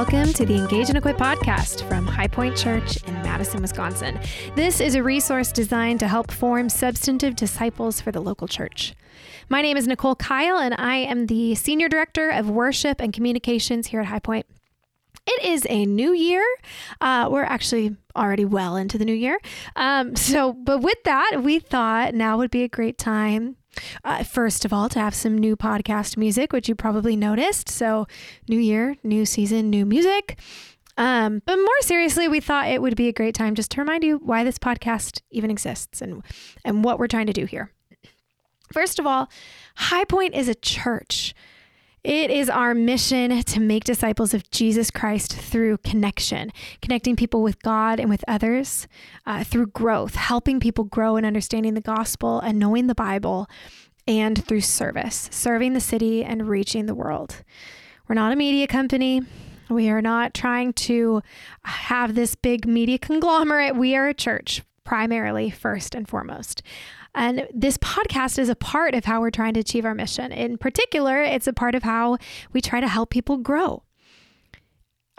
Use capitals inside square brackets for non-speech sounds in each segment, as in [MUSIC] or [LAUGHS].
Welcome to the Engage and Equip podcast from High Point Church in Madison, Wisconsin. This is a resource designed to help form substantive disciples for the local church. My name is Nicole Kyle, and I am the Senior Director of Worship and Communications here at High Point. It is a new year. Uh, we're actually already well into the new year. Um, so, but with that, we thought now would be a great time uh, first of all, to have some new podcast music, which you probably noticed. So, new year, new season, new music. Um, but more seriously, we thought it would be a great time just to remind you why this podcast even exists and and what we're trying to do here. First of all, High Point is a church. It is our mission to make disciples of Jesus Christ through connection, connecting people with God and with others uh, through growth, helping people grow in understanding the gospel and knowing the Bible, and through service, serving the city and reaching the world. We're not a media company. We are not trying to have this big media conglomerate. We are a church, primarily, first and foremost. And this podcast is a part of how we're trying to achieve our mission. In particular, it's a part of how we try to help people grow.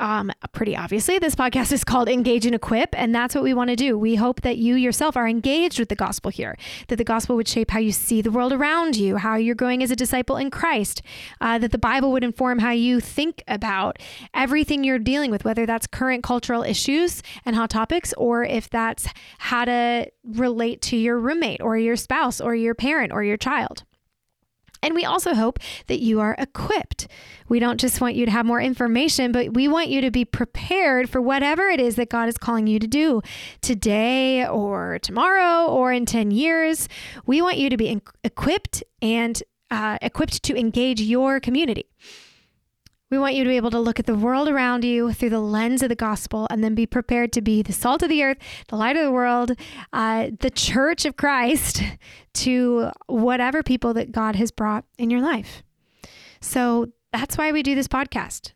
Um, pretty obviously, this podcast is called Engage and Equip, and that's what we want to do. We hope that you yourself are engaged with the gospel here, that the gospel would shape how you see the world around you, how you're growing as a disciple in Christ, uh, that the Bible would inform how you think about everything you're dealing with, whether that's current cultural issues and hot topics, or if that's how to relate to your roommate or your spouse or your parent or your child. And we also hope that you are equipped. We don't just want you to have more information, but we want you to be prepared for whatever it is that God is calling you to do today or tomorrow or in 10 years. We want you to be equipped and uh, equipped to engage your community. We want you to be able to look at the world around you through the lens of the gospel and then be prepared to be the salt of the earth, the light of the world, uh, the church of Christ [LAUGHS] to whatever people that God has brought in your life. So that's why we do this podcast.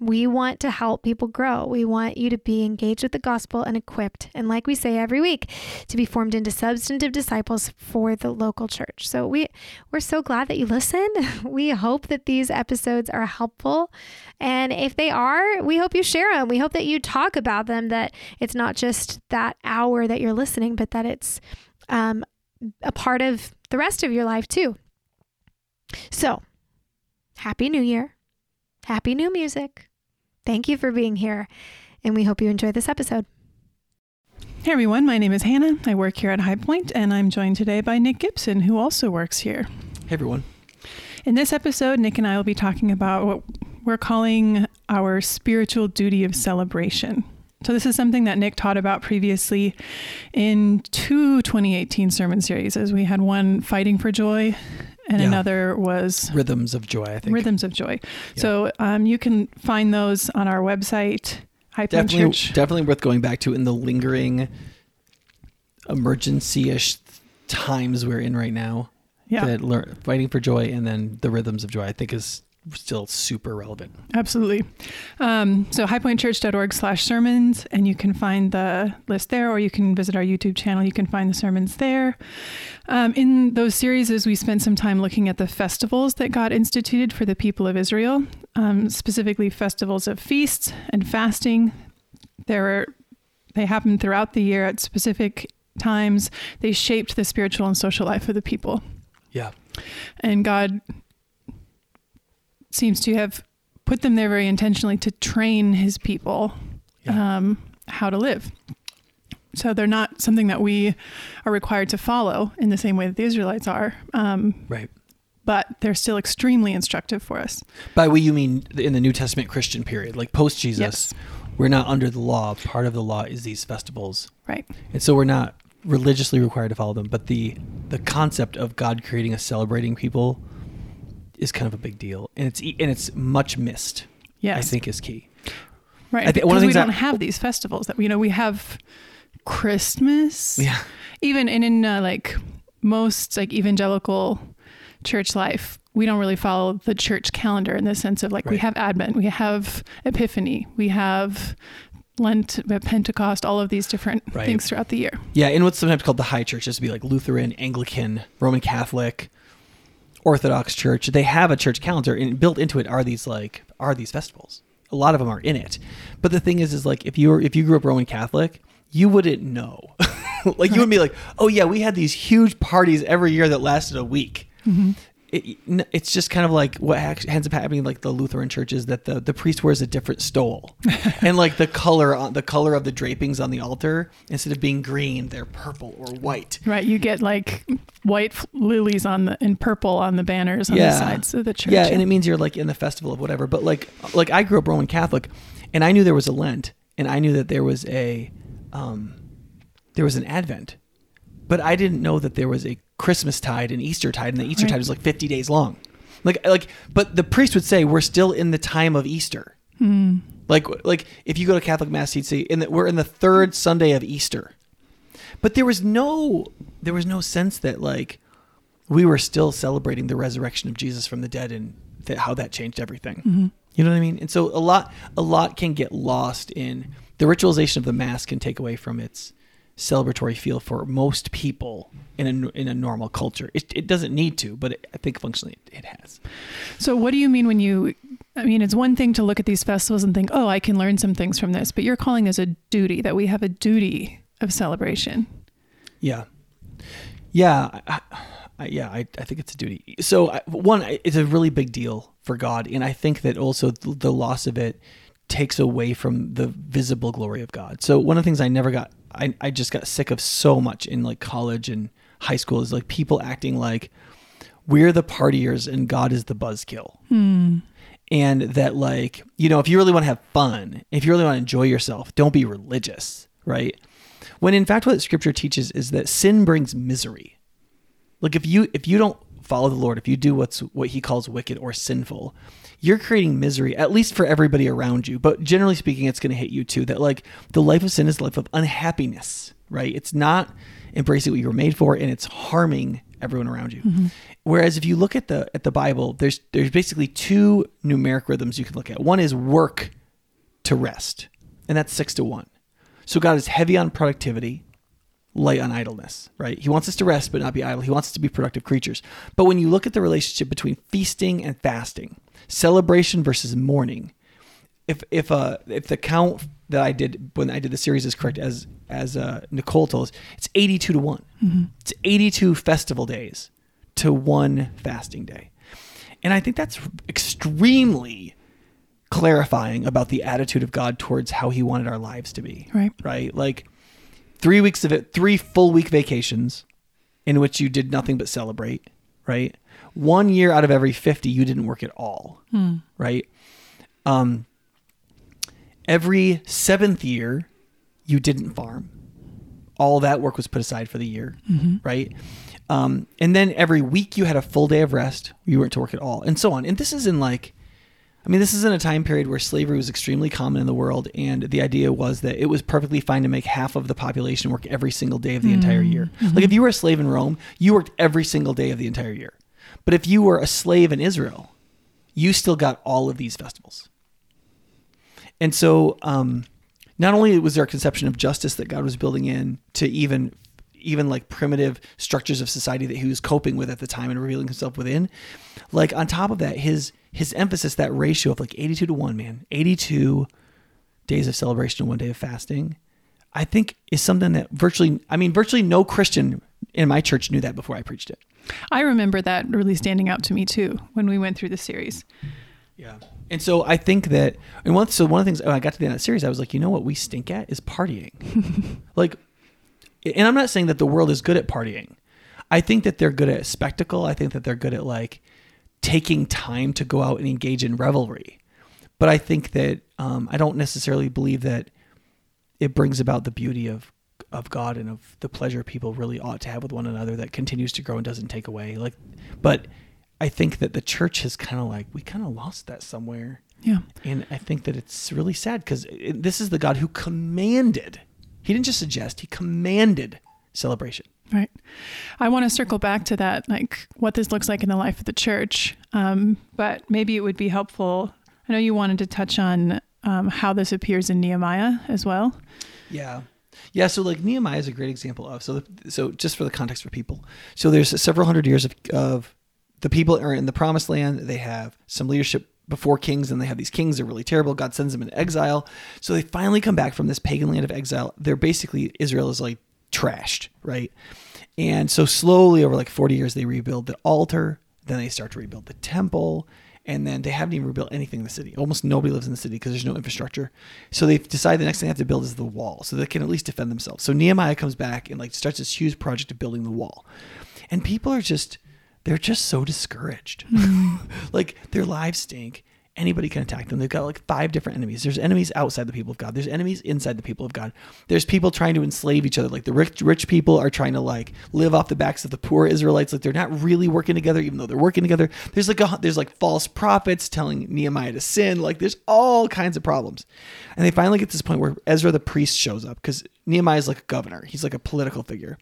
We want to help people grow. We want you to be engaged with the gospel and equipped. And like we say every week, to be formed into substantive disciples for the local church. So we we're so glad that you listen. [LAUGHS] We hope that these episodes are helpful. And if they are, we hope you share them. We hope that you talk about them, that it's not just that hour that you're listening, but that it's um, a part of the rest of your life too. So, Happy New Year. Happy new music. Thank you for being here, and we hope you enjoy this episode. Hey everyone, my name is Hannah. I work here at High Point, and I'm joined today by Nick Gibson, who also works here. Hey everyone. In this episode, Nick and I will be talking about what we're calling our spiritual duty of celebration. So, this is something that Nick taught about previously in two 2018 sermon series, as we had one fighting for joy and yeah. another was Rhythms of Joy, I think. Rhythms of Joy. Yeah. So um, you can find those on our website, definitely, Church. Definitely worth going back to in the lingering emergency ish times we're in right now. Yeah. That learn, fighting for joy and then the rhythms of joy, I think is still super relevant. Absolutely. Um, so highpointchurch.org slash sermons, and you can find the list there, or you can visit our YouTube channel. You can find the sermons there. Um, in those series, we spent some time looking at the festivals that God instituted for the people of Israel, um, specifically festivals of feasts and fasting. There are, they happen throughout the year at specific times. They shaped the spiritual and social life of the people. Yeah. And God seems to have put them there very intentionally to train his people yeah. um, how to live. So they're not something that we are required to follow in the same way that the Israelites are. Um, right. But they're still extremely instructive for us. By we, you mean in the New Testament Christian period, like post Jesus, yes. we're not under the law. Part of the law is these festivals. Right. And so we're not religiously required to follow them. But the the concept of God creating a celebrating people is kind of a big deal, and it's and it's much missed. Yes, I think is key. Right, I because we don't have these festivals that you know we have Christmas. Yeah, even and in uh, like most like evangelical church life, we don't really follow the church calendar in the sense of like right. we have Advent, we have Epiphany, we have Lent, Pentecost, all of these different right. things throughout the year. Yeah, in what's sometimes called the high church, just to be like Lutheran, Anglican, Roman Catholic, Orthodox church, they have a church calendar, and built into it are these like are these festivals. a lot of them are in it. But the thing is, is like if you were if you grew up Roman Catholic, you wouldn't know. [LAUGHS] like you would be like, oh yeah, we had these huge parties every year that lasted a week. Mm-hmm. It, it's just kind of like what ends up happening like the Lutheran churches that the, the priest wears a different stole [LAUGHS] and like the color on the color of the drapings on the altar instead of being green they're purple or white Right, you get like white lilies on the and purple on the banners on the sides of the church. Yeah, and it means you're like in the festival of whatever. But like, like I grew up Roman Catholic, and I knew there was a Lent, and I knew that there was a, um, there was an Advent, but I didn't know that there was a Christmas tide and Easter tide, and the Easter tide was like 50 days long. Like, like, but the priest would say we're still in the time of Easter. Hmm. Like, like if you go to Catholic mass, he'd say in that we're in the third Sunday of Easter. But there was no, there was no sense that like we were still celebrating the resurrection of Jesus from the dead and that how that changed everything. You know what I mean? And so a lot, a lot can get lost in the ritualization of the mass can take away from its celebratory feel for most people in a in a normal culture. It, it doesn't need to, but it, I think functionally it, it has. So, what do you mean when you? I mean, it's one thing to look at these festivals and think, "Oh, I can learn some things from this," but you're calling this a duty that we have a duty of celebration. Yeah, yeah, I, I, yeah. I, I think it's a duty. So I, one, it's a really big deal for God, and I think that also th- the loss of it takes away from the visible glory of God. So one of the things I never got, I, I just got sick of so much in like college and high school is like people acting like we're the partiers and God is the buzzkill. Hmm. And that like, you know, if you really want to have fun, if you really want to enjoy yourself, don't be religious, right? When in fact what scripture teaches is that sin brings misery. Like if you if you don't follow the Lord, if you do what's what he calls wicked or sinful, you're creating misery at least for everybody around you, but generally speaking it's going to hit you too that like the life of sin is a life of unhappiness, right? It's not embracing what you were made for and it's harming everyone around you. Mm-hmm. Whereas if you look at the at the Bible, there's there's basically two numeric rhythms you can look at. One is work to rest, and that's 6 to 1. So God is heavy on productivity, light on idleness, right? He wants us to rest but not be idle. He wants us to be productive creatures. But when you look at the relationship between feasting and fasting, celebration versus mourning, if if uh if the count that I did when I did the series is correct as as uh, Nicole told us, it's 82 to one. It's 82 festival days to one fasting day, and I think that's extremely clarifying about the attitude of God towards how He wanted our lives to be. Right. Right. Like three weeks of it, three full week vacations in which you did nothing but celebrate. Right. One year out of every 50, you didn't work at all. Right. Um, every seventh year, you didn't farm. All that work was put aside for the year, right? Um, and then every week you had a full day of rest. You weren't to work at all, and so on. And this is in like, I mean, this is in a time period where slavery was extremely common in the world, and the idea was that it was perfectly fine to make half of the population work every single day of the entire year. Like if you were a slave in Rome, you worked every single day of the entire year. But if you were a slave in Israel, you still got all of these festivals. And so, um, not only was there a conception of justice that God was building in to even, even like primitive structures of society that he was coping with at the time and revealing himself within, like on top of that, his his emphasis, that ratio of like eighty-two to one, man, eighty-two days of celebration and one day of fasting, I think is something that virtually, I mean, virtually no Christian in my church knew that before I preached it. I remember that really standing out to me too when we went through the series. Yeah. And so I think that, and one, so one of the things when I got to the end of that series, I was like, you know what we stink at is partying. [LAUGHS] like, and I'm not saying that the world is good at partying. I think that they're good at spectacle. I think that they're good at like taking time to go out and engage in revelry. But I think that um, I don't necessarily believe that it brings about the beauty of of God and of the pleasure people really ought to have with one another that continues to grow and doesn't take away. Like, but I think that the church has kind of like we kind of lost that somewhere. Yeah. And I think that it's really sad because this is the God who commanded. He didn't just suggest; he commanded celebration. Right. I want to circle back to that, like what this looks like in the life of the church. Um, but maybe it would be helpful. I know you wanted to touch on um, how this appears in Nehemiah as well. Yeah. Yeah, so like Nehemiah is a great example of so the, so just for the context for people. So there's several hundred years of, of the people are in the promised land. They have some leadership before kings and they have these kings they're really terrible god sends them into exile so they finally come back from this pagan land of exile they're basically israel is like trashed right? And so slowly over like 40 years they rebuild the altar then they start to rebuild the temple and then they haven't even rebuilt anything in the city. Almost nobody lives in the city because there's no infrastructure. So they've decided the next thing they have to build is the wall so they can at least defend themselves. So nehemiah comes back and like starts this huge project of building the wall. And people are just they're just so discouraged. [LAUGHS] like their lives stink. Anybody can attack them. They've got like five different enemies. There's enemies outside the people of God. There's enemies inside the people of God. There's people trying to enslave each other. Like the rich, rich people are trying to like live off the backs of the poor Israelites. Like they're not really working together, even though they're working together. There's like a, there's like false prophets telling Nehemiah to sin. Like there's all kinds of problems. And they finally get to this point where Ezra the priest shows up because Nehemiah is like a governor. He's like a political figure.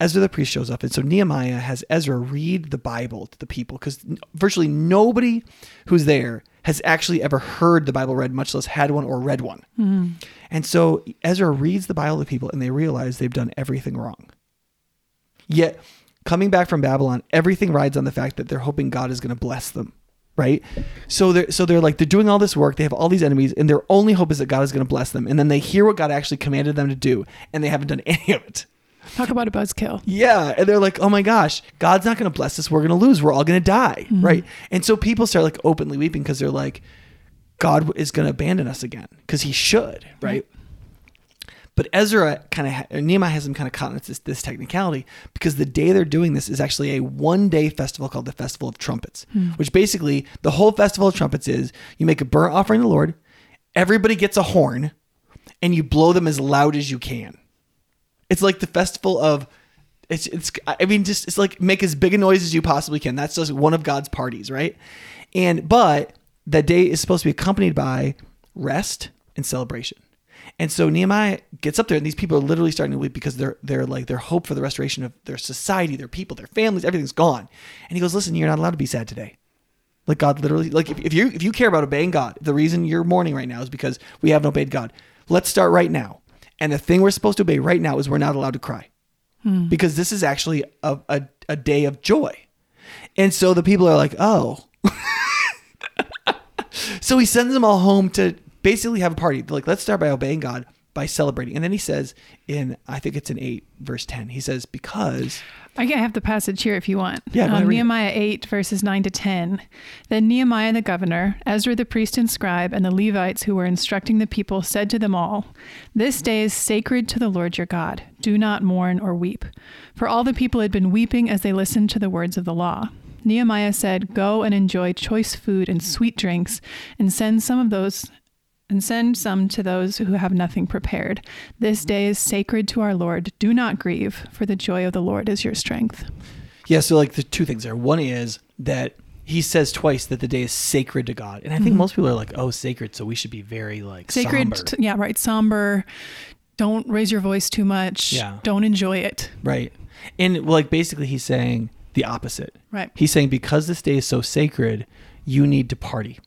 Ezra the priest shows up, and so Nehemiah has Ezra read the Bible to the people because virtually nobody who's there has actually ever heard the Bible read, much less had one or read one. Mm-hmm. And so Ezra reads the Bible to people, and they realize they've done everything wrong. Yet, coming back from Babylon, everything rides on the fact that they're hoping God is going to bless them right? So they're so they're like they're doing all this work. They have all these enemies, and their only hope is that God is going to bless them. And then they hear what God actually commanded them to do, and they haven't done [LAUGHS] any of it. Talk about a buzzkill. Yeah, and they're like, "Oh my gosh, God's not going to bless us. We're going to lose. We're all going to die." Mm-hmm. Right? And so people start like openly weeping because they're like, "God is going to abandon us again because He should." Right? But Ezra kind of ha- Nehemiah has them kind of caught in this, this technicality because the day they're doing this is actually a one day festival called the Festival of Trumpets, hmm. which basically the whole Festival of Trumpets is you make a burnt offering to the Lord, everybody gets a horn, and you blow them as loud as you can. It's like the festival of it's it's I mean just it's like make as big a noise as you possibly can. That's just one of God's parties, right? And but that day is supposed to be accompanied by rest and celebration. And so Nehemiah gets up there, and these people are literally starting to weep because they're they're like their hope for the restoration of their society, their people, their families, everything's gone. And he goes, "Listen, you're not allowed to be sad today. Like God literally, like if, if you if you care about obeying God, the reason you're mourning right now is because we haven't obeyed God. Let's start right now. And the thing we're supposed to obey right now is we're not allowed to cry hmm. because this is actually a, a, a day of joy. And so the people are like, oh. [LAUGHS] so he sends them all home to basically have a party. They're like, let's start by obeying God, by celebrating. And then he says in, I think it's in 8, verse 10, he says, because I can have the passage here if you want. Yeah, um, Nehemiah 8, verses 9 to 10. Then Nehemiah the governor, Ezra the priest and scribe, and the Levites who were instructing the people said to them all, This day is sacred to the Lord your God. Do not mourn or weep. For all the people had been weeping as they listened to the words of the law. Nehemiah said, Go and enjoy choice food and sweet drinks, and send some of those and send some to those who have nothing prepared. This day is sacred to our Lord. Do not grieve, for the joy of the Lord is your strength. Yeah, so like the two things there. One is that he says twice that the day is sacred to God. And I think mm-hmm. most people are like, oh, sacred, so we should be very like sacred. Somber. yeah, right. Somber. Don't raise your voice too much. Yeah. Don't enjoy it. Right. And like basically he's saying the opposite. Right. He's saying because this day is so sacred, you need to party.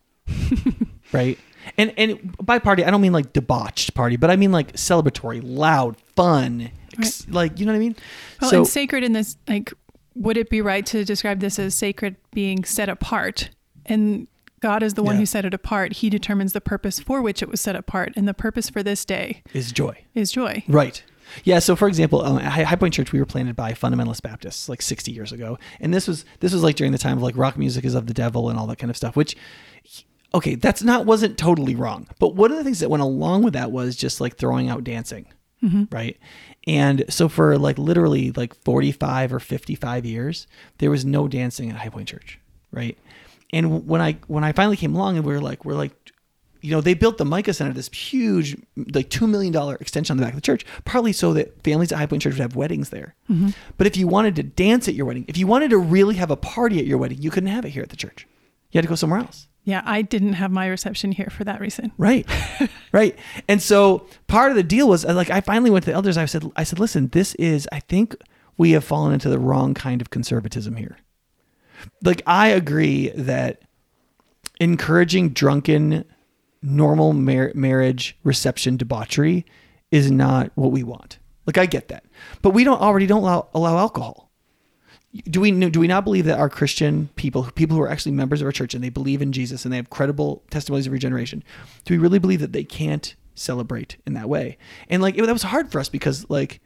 [LAUGHS] right? And and by party, I don't mean like debauched party, but I mean like celebratory, loud, fun, ex- right. like you know what I mean. Well, so, and sacred in this, like, would it be right to describe this as sacred being set apart? And God is the one yeah. who set it apart. He determines the purpose for which it was set apart, and the purpose for this day is joy. Is joy. Right. Yeah. So, for example, um, at High Point Church, we were planted by fundamentalist Baptists like 60 years ago, and this was this was like during the time of like rock music is of the devil and all that kind of stuff, which okay, that's not wasn't totally wrong. But one of the things that went along with that was just like throwing out dancing. Mm-hmm. Right. And so for like literally like 45 or 55 years, there was no dancing at High Point Church. Right. And when I when I finally came along and we are like we're like you know, they built the Micah Center, this huge, like $2 million extension on the back of the church, partly so that families at High Point Church would have weddings there. Mm-hmm. But if you wanted to dance at your wedding, if you wanted to really have a party at your wedding, you couldn't have it here at the church. You had to go somewhere else. Yeah, I didn't have my reception here for that reason. Right. [LAUGHS] right. And so part of the deal was uh, like I finally went to the elders. I said I said, listen, this is I think we have fallen into the wrong kind of conservatism here. Like I agree that encouraging drunken normal mar- marriage reception debauchery is not what we want. Like I get that. But we don't already don't allow, allow alcohol do we do we not believe that our Christian people, people who are actually members of our church and they believe in Jesus and they have credible testimonies of regeneration, do we really believe that they can't celebrate in that way? And like it, that was hard for us because like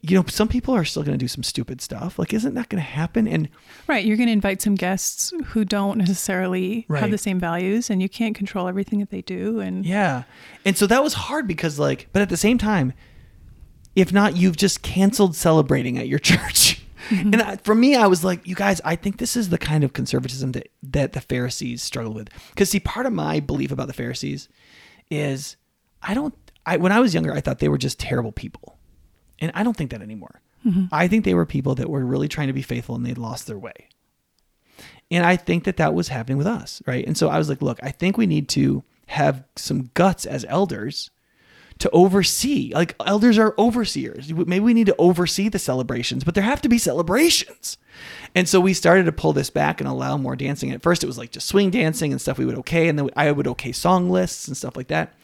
you know some people are still going to do some stupid stuff. Like isn't that going to happen? And right, you're going to invite some guests who don't necessarily Right. have the same values, and you can't control everything that they do. And Yeah. And so that was hard because like but at the same time if not you've just canceled celebrating at your [LAUGHS] church. Mm-hmm. And I, for me I was like you guys I think this is the kind of conservatism that that the Pharisees struggle with. Cuz see part of my belief about the Pharisees is I don't I when I was younger I thought they were just terrible people. And I don't think that anymore. Mm-hmm. I think they were people that were really trying to be faithful and they lost their way. And I think that that was happening with us, right? And so I was like, look, I think we need to have some guts as elders to oversee. Like elders are overseers. Maybe we need to oversee the celebrations, but there have to be celebrations. And so we started to pull this back and allow more dancing. At first, it was like just swing dancing and stuff we would okay, and then I would okay song lists and stuff like that.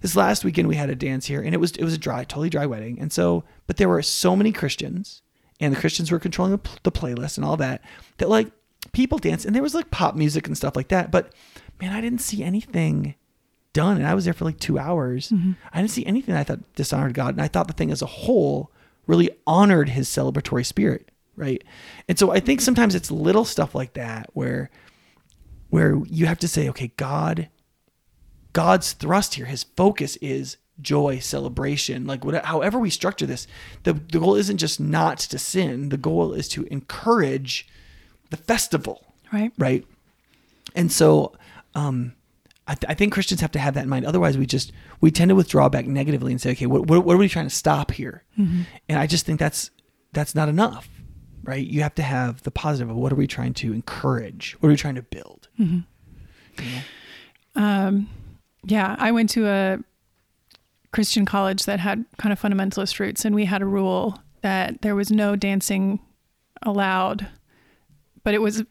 This last weekend we had a dance here, and it was it was a dry, totally dry wedding. And so, but there were so many Christians, and the Christians were controlling the, pl- the playlist and all that. That like people danced, and there was like pop music and stuff like that. But man, I didn't see anything done, and I was there for like two hours. I didn't see anything that I thought dishonored God, and I thought the thing as a whole really honored His celebratory spirit, right? And so I think sometimes it's little stuff like that where where you have to say, okay, God, God's thrust here, His focus is joy, celebration. Like whatever, however we structure this, the the goal isn't just not to sin. The goal is to encourage the festival right, right? And so, um, I, th- I think Christians have to have that in mind. Otherwise, we just we tend to withdraw back negatively and say, okay, what what, what are we trying to stop here? And I just think that's that's not enough, right? You have to have the positive of what are we trying to encourage? What are we trying to build? Um, yeah, I went to a Christian college that had kind of fundamentalist roots, and we had a rule that there was no dancing allowed. But it was,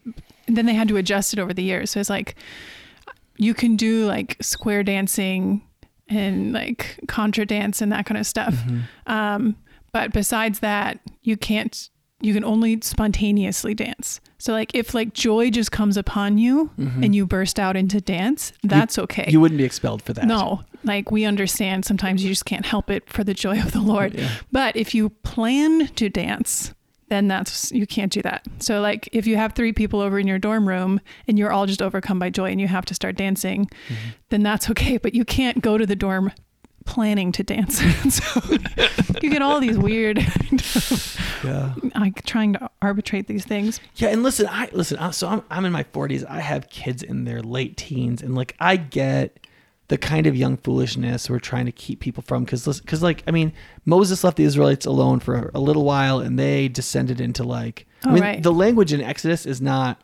then they had to adjust it over the years. So it's like you can do like square dancing and like contra dance and that kind of stuff. Um, but besides that, you can't. You can only spontaneously dance. So like if like joy just comes upon you and you burst out into dance, that's okay. You wouldn't be expelled for that. No, like we understand sometimes you just can't help it for the joy of the Lord. Yeah. But if you plan to dance, then that's you can't do that. So like if you have three people over in your dorm room and you're all just overcome by joy and you have to start dancing, Mm-hmm. then that's okay, but you can't go to the dorm planning to dance. [LAUGHS] so you get all these weird [LAUGHS] Yeah. like trying to arbitrate these things. Yeah, and listen, I listen. I- So I'm I'm in my 40s. I have kids in their late teens, and like I get the kind of young foolishness we're trying to keep people from because because like I mean Moses left the Israelites alone for a little while, and they descended into like I Oh, mean right. the language in Exodus is not.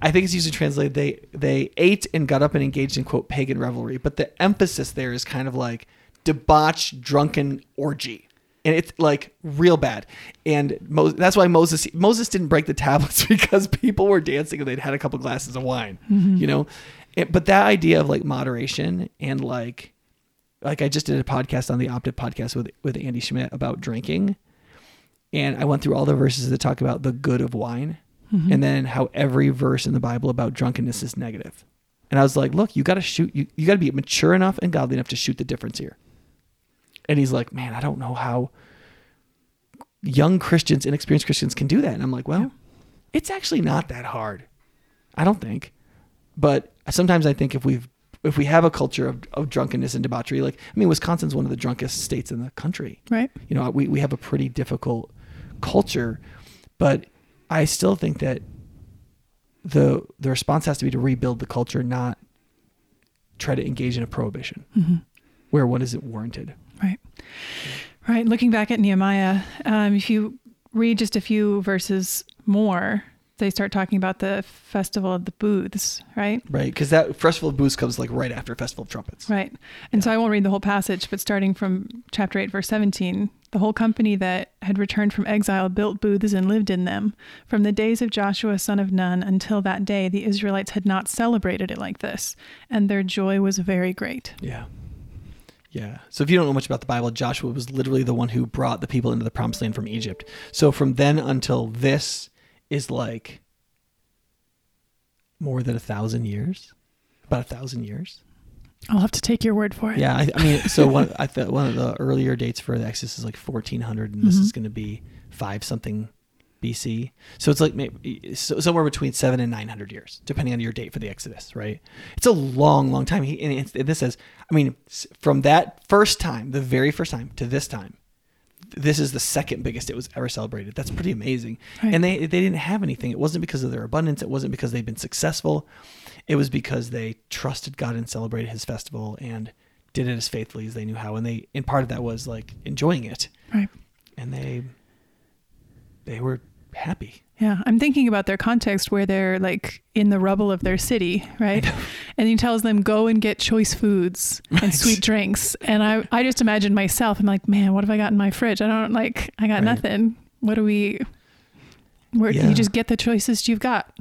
I think it's usually translated they they ate and got up and engaged in quote pagan revelry, but the emphasis there is kind of like debauched, drunken orgy, and it's like real bad. And Mo- that's why Moses Moses didn't break the [LAUGHS] tablets because people were dancing and they'd had a couple glasses of wine, mm-hmm. you know. It- but that idea of like moderation and like like I just did a podcast on the Optive podcast with with Andy Schmidt about drinking, and I went through all the verses that talk about the good of wine, mm-hmm. and then how every verse in the Bible about drunkenness is negative. And I was like, look, you got to shoot. You you got to be mature enough and godly enough to shoot the difference here. And he's like, man, I don't know how young Christians, inexperienced Christians, can do that. And I'm like, well, it's actually not that hard. I don't think. But sometimes I think if we've if we have a culture of, of drunkenness and debauchery, like I mean, Wisconsin's one of the drunkest states in the country. Right. You know, we, we have a pretty difficult culture, but I still think that the the response has to be to rebuild the culture, not try to engage in a prohibition where one isn't warranted. Right. Right. Looking back at Nehemiah, um, if you read just a few verses more, they start talking about the festival of the booths, right? Right, because that Festival of Booths comes like right after Festival of Trumpets. Right. And so I won't read the whole passage, but starting from chapter 8, verse 17, the whole company that had returned from exile built booths and lived in them. From the days of Joshua, son of Nun, until that day, the Israelites had not celebrated it like this, and their joy was very great. Yeah. Yeah. So if you don't know much about the Bible, Joshua was literally the one who brought the people into the promised land from Egypt. So from then until this is like more than a thousand years, about a thousand years. I'll have to take your word for it. Yeah. I, I mean, so [LAUGHS] one, I thought one of the earlier dates for the Exodus is like 1400 and this Mhm. is going to be five something BC. So it's like maybe so, somewhere between seven and 900 years, depending on your date for the Exodus, right? It's a long, long time. He, and, it's, and this says, I mean, from that first time, the very first time to this time, this is the second biggest it was ever celebrated. That's pretty amazing. Right. And they they didn't have anything. It wasn't because of their abundance. It wasn't because they'd been successful. It was because they trusted God and celebrated His festival and did it as faithfully as they knew how. And they and part of that was like enjoying it. Right. And they they were happy. Yeah, I'm thinking about their context where they're like in the rubble of their city, right? And he tells them go and get choice foods and Right. sweet drinks. And I I just imagine myself, I'm like, man, what have I got in my fridge? I don't like I got Right. nothing. What do we where Yeah. you just get the choices you've got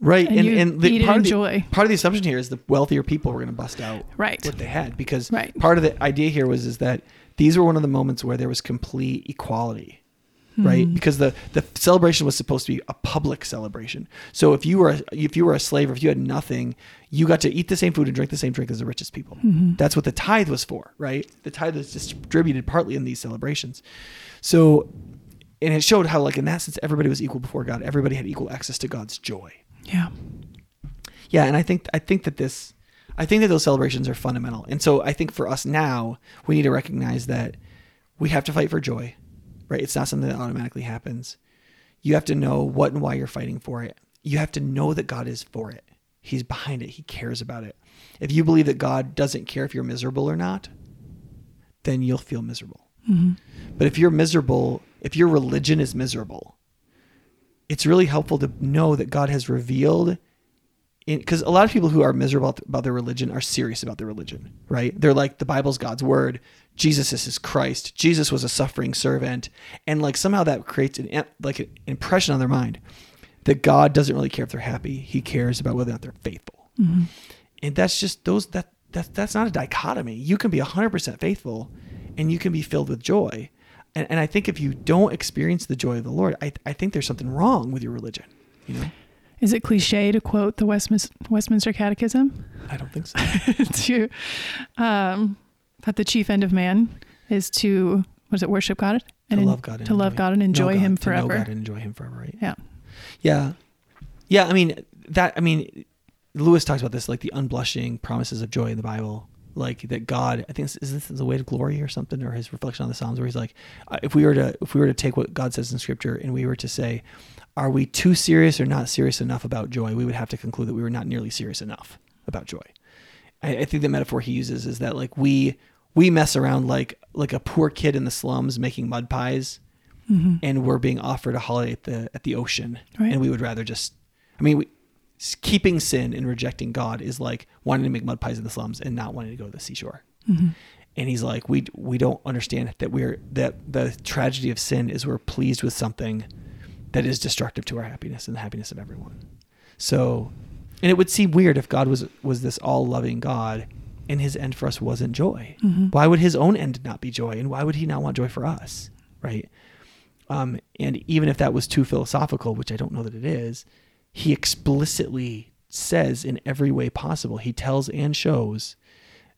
Right. and, And and, the, part and of the, part of the assumption here is the wealthier people were going to bust out Right. what they had because Right. part of the idea here was is that these were one of the moments where there was complete equality right Mhm. because the the celebration was supposed to be a public celebration so if you were a, if you were a slave or if you had nothing you got to eat the same food and drink the same drink as the richest people Mhm. that's what the tithe was for right the tithe was distributed partly in these celebrations so and it showed how like in that sense everybody was equal before god everybody had equal access to god's joy Yeah. yeah, and I think I think that this I think that those celebrations are fundamental. And so I think for us now, we need to recognize that we have to fight for joy. Right? It's not something that automatically happens. You have to know what and why you're fighting for it. You have to know that God is for it. He's behind it. He cares about it. If you believe that God doesn't care if you're miserable or not, then you'll feel miserable. hmm But if you're miserable, if your religion is miserable, it's really helpful to know that God has revealed because a lot of people who are miserable about their religion are serious about their religion, right? They're like the Bible's God's word, Jesus is his Christ, Jesus was a suffering servant, and like somehow that creates an like an impression on their mind that God doesn't really care if they're happy; He cares about whether or not they're faithful. hmm And that's just those that that that's not a dichotomy. You can be hundred percent faithful, and you can be filled with joy. And, and I think if you don't experience the joy of the Lord, I I think there's something wrong with your religion. You know, Is it cliche to quote the Westminster, Westminster Catechism? I don't think so. [LAUGHS] to um, that the chief end of man is to what is it worship God to love God, and to love enjoy- God and enjoy know Him God, to know forever. God and enjoy Him forever, right? Yeah. Yeah, yeah. I mean that. I mean, Lewis talks about this, like the unblushing promises of joy in the Bible, like that God. I think this, is this the Weight of Glory or something, or his reflection on the Psalms, where he's like, uh, if we were to if we were to take what God says in Scripture and we were to say, are we too serious or not serious enough about joy? We would have to conclude that we were not nearly serious enough about joy. I, I think the metaphor he uses is that like we we mess around like like a poor kid in the slums making mud pies hmm and we're being offered a holiday at the at the ocean Right. and we would rather just i mean we, keeping sin and rejecting god is like wanting to make mud pies in the slums and not wanting to go to the seashore hmm and he's like we we don't understand that we're that the tragedy of sin is we're pleased with something that is destructive to our happiness and the happiness of everyone. So and it would seem weird if god was was this all loving god and his end for us wasn't joy. Hmm why would his own end not be joy? And why would he not want joy for us? Right? Um, and even if that was too philosophical which i don't know that it is he explicitly says in every way possible he tells and shows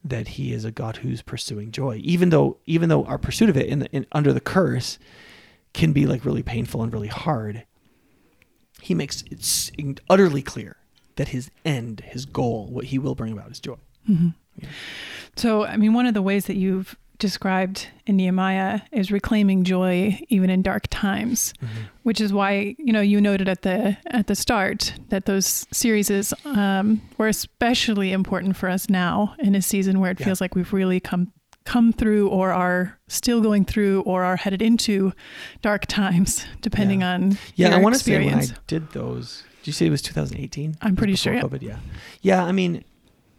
that he is a god who's pursuing joy. Even though even though our pursuit of it in, the, in under the curse can be like really painful and really hard he makes it utterly clear that his end his goal what he will bring about is joy hmm Yeah. So, I mean, one of the ways that you've described in Nehemiah is reclaiming joy even in dark times, which is why you know you noted at the at the start that those series is, um, were especially important for us now in a season where it Yeah. feels like we've really come come through or are still going through or are headed into dark times, depending Yeah. on Yeah, I want to say when I did those. Did you say it was 2018? I'm pretty sure, before COVID. Yeah, yeah. I mean,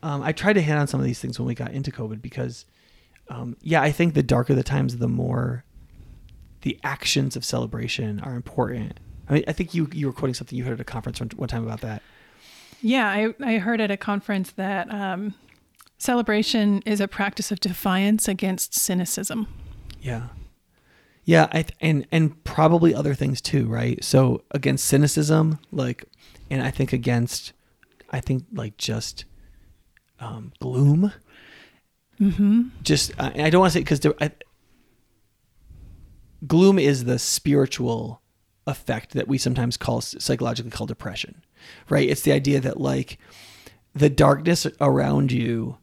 um, I tried to hit on some of these things when we got into COVID because, um, yeah, I think the darker the times, the more the actions of celebration are important. I mean, I think you you were quoting something you heard at a conference one, one time about that. Yeah, I, I heard at a conference that um, Celebration is a practice of defiance against cynicism. Yeah. Yeah, I th- and and probably other things too, right? So against cynicism, like, and I think against, I think like just um, gloom. Mm-hmm. Just I, I don't want to say because gloom is the spiritual effect that we sometimes call psychologically call depression, right? It's the idea that like the darkness around you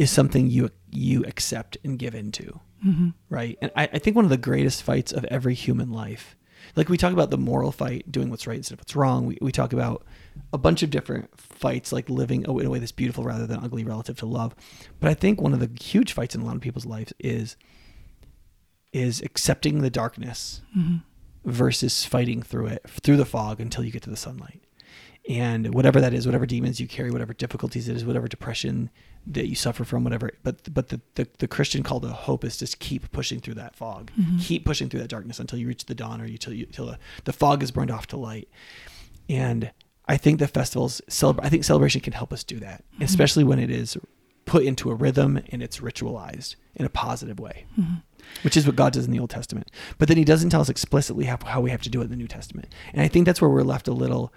is something you you accept and give into mm-hmm. right and I, I, think one of the greatest fights of every human life like we talk about the moral fight doing what's right instead of what's wrong we, we talk about a bunch of different fights like living in a way that's beautiful rather than ugly relative to love but i think one of the huge fights in a lot of people's lives is is accepting the darkness mm-hmm. versus fighting through it through the fog until you get to the sunlight and whatever that is, whatever demons you carry, whatever difficulties it is, whatever depression that you suffer from, whatever. But but the the, the Christian call to hope is just keep pushing through that fog, mm-hmm. keep pushing through that darkness until you reach the dawn, or until you till the, the fog is burned off to light. And I think the festivals celebrate. I think celebration can help us do that, mm-hmm. especially when it is put into a rhythm and it's ritualized in a positive way. Mm-hmm which is what God does in the Old Testament. But then He doesn't tell us explicitly how, how we have to do it in the New Testament. And I think that's where we're left a little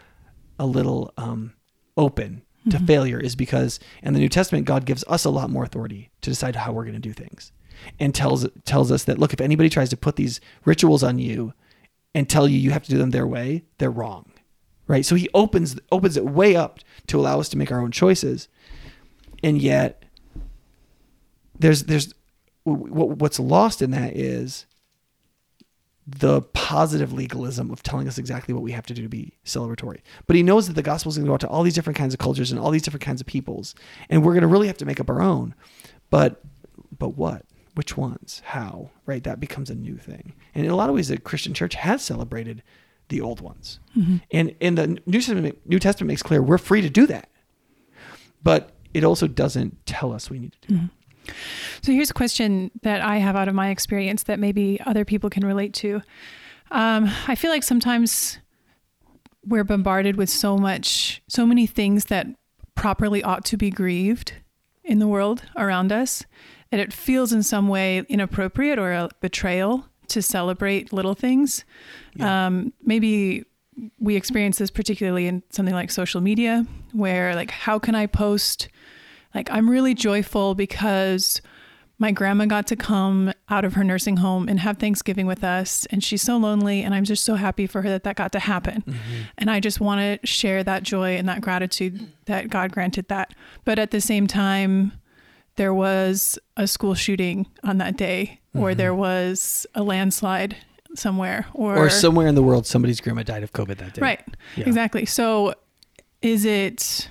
a little um, open to mm-hmm. failure is because in the New Testament, God gives us a lot more authority to decide how we're going to do things, and tells tells us that look, if anybody tries to put these rituals on you and tell you you have to do them their way, they're wrong, right? So He opens opens it way up to allow us to make our own choices, and yet there's there's what's lost in that is the positive legalism of telling us exactly what we have to do to be celebratory. But he knows that the gospel is going to go out to all these different kinds of cultures and all these different kinds of peoples, and we're going to really have to make up our own. But but what? Which ones? How? Right? That becomes a new thing. And in a lot of ways, the Christian church has celebrated the old ones, mm-hmm. and in the New Testament, New Testament makes clear we're free to do that. But it also doesn't tell us we need to do. Mm-hmm. So here's a question that I have out of my experience that maybe other people can relate to. Um, I feel like sometimes we're bombarded with so much, so many things that properly ought to be grieved in the world around us that it feels in some way inappropriate or a betrayal to celebrate little things. Yeah. Um, maybe we experience this particularly in something like social media, where like, how can I post like, I'm really joyful because my grandma got to come out of her nursing home and have Thanksgiving with us. And she's so lonely. And I'm just so happy for her that that got to happen. Mm-hmm. And I just want to share that joy and that gratitude that God granted that. But at the same time, there was a school shooting on that day, mm-hmm. or there was a landslide somewhere, or, or somewhere in the world, somebody's grandma died of COVID that day. Right. Yeah. Exactly. So is it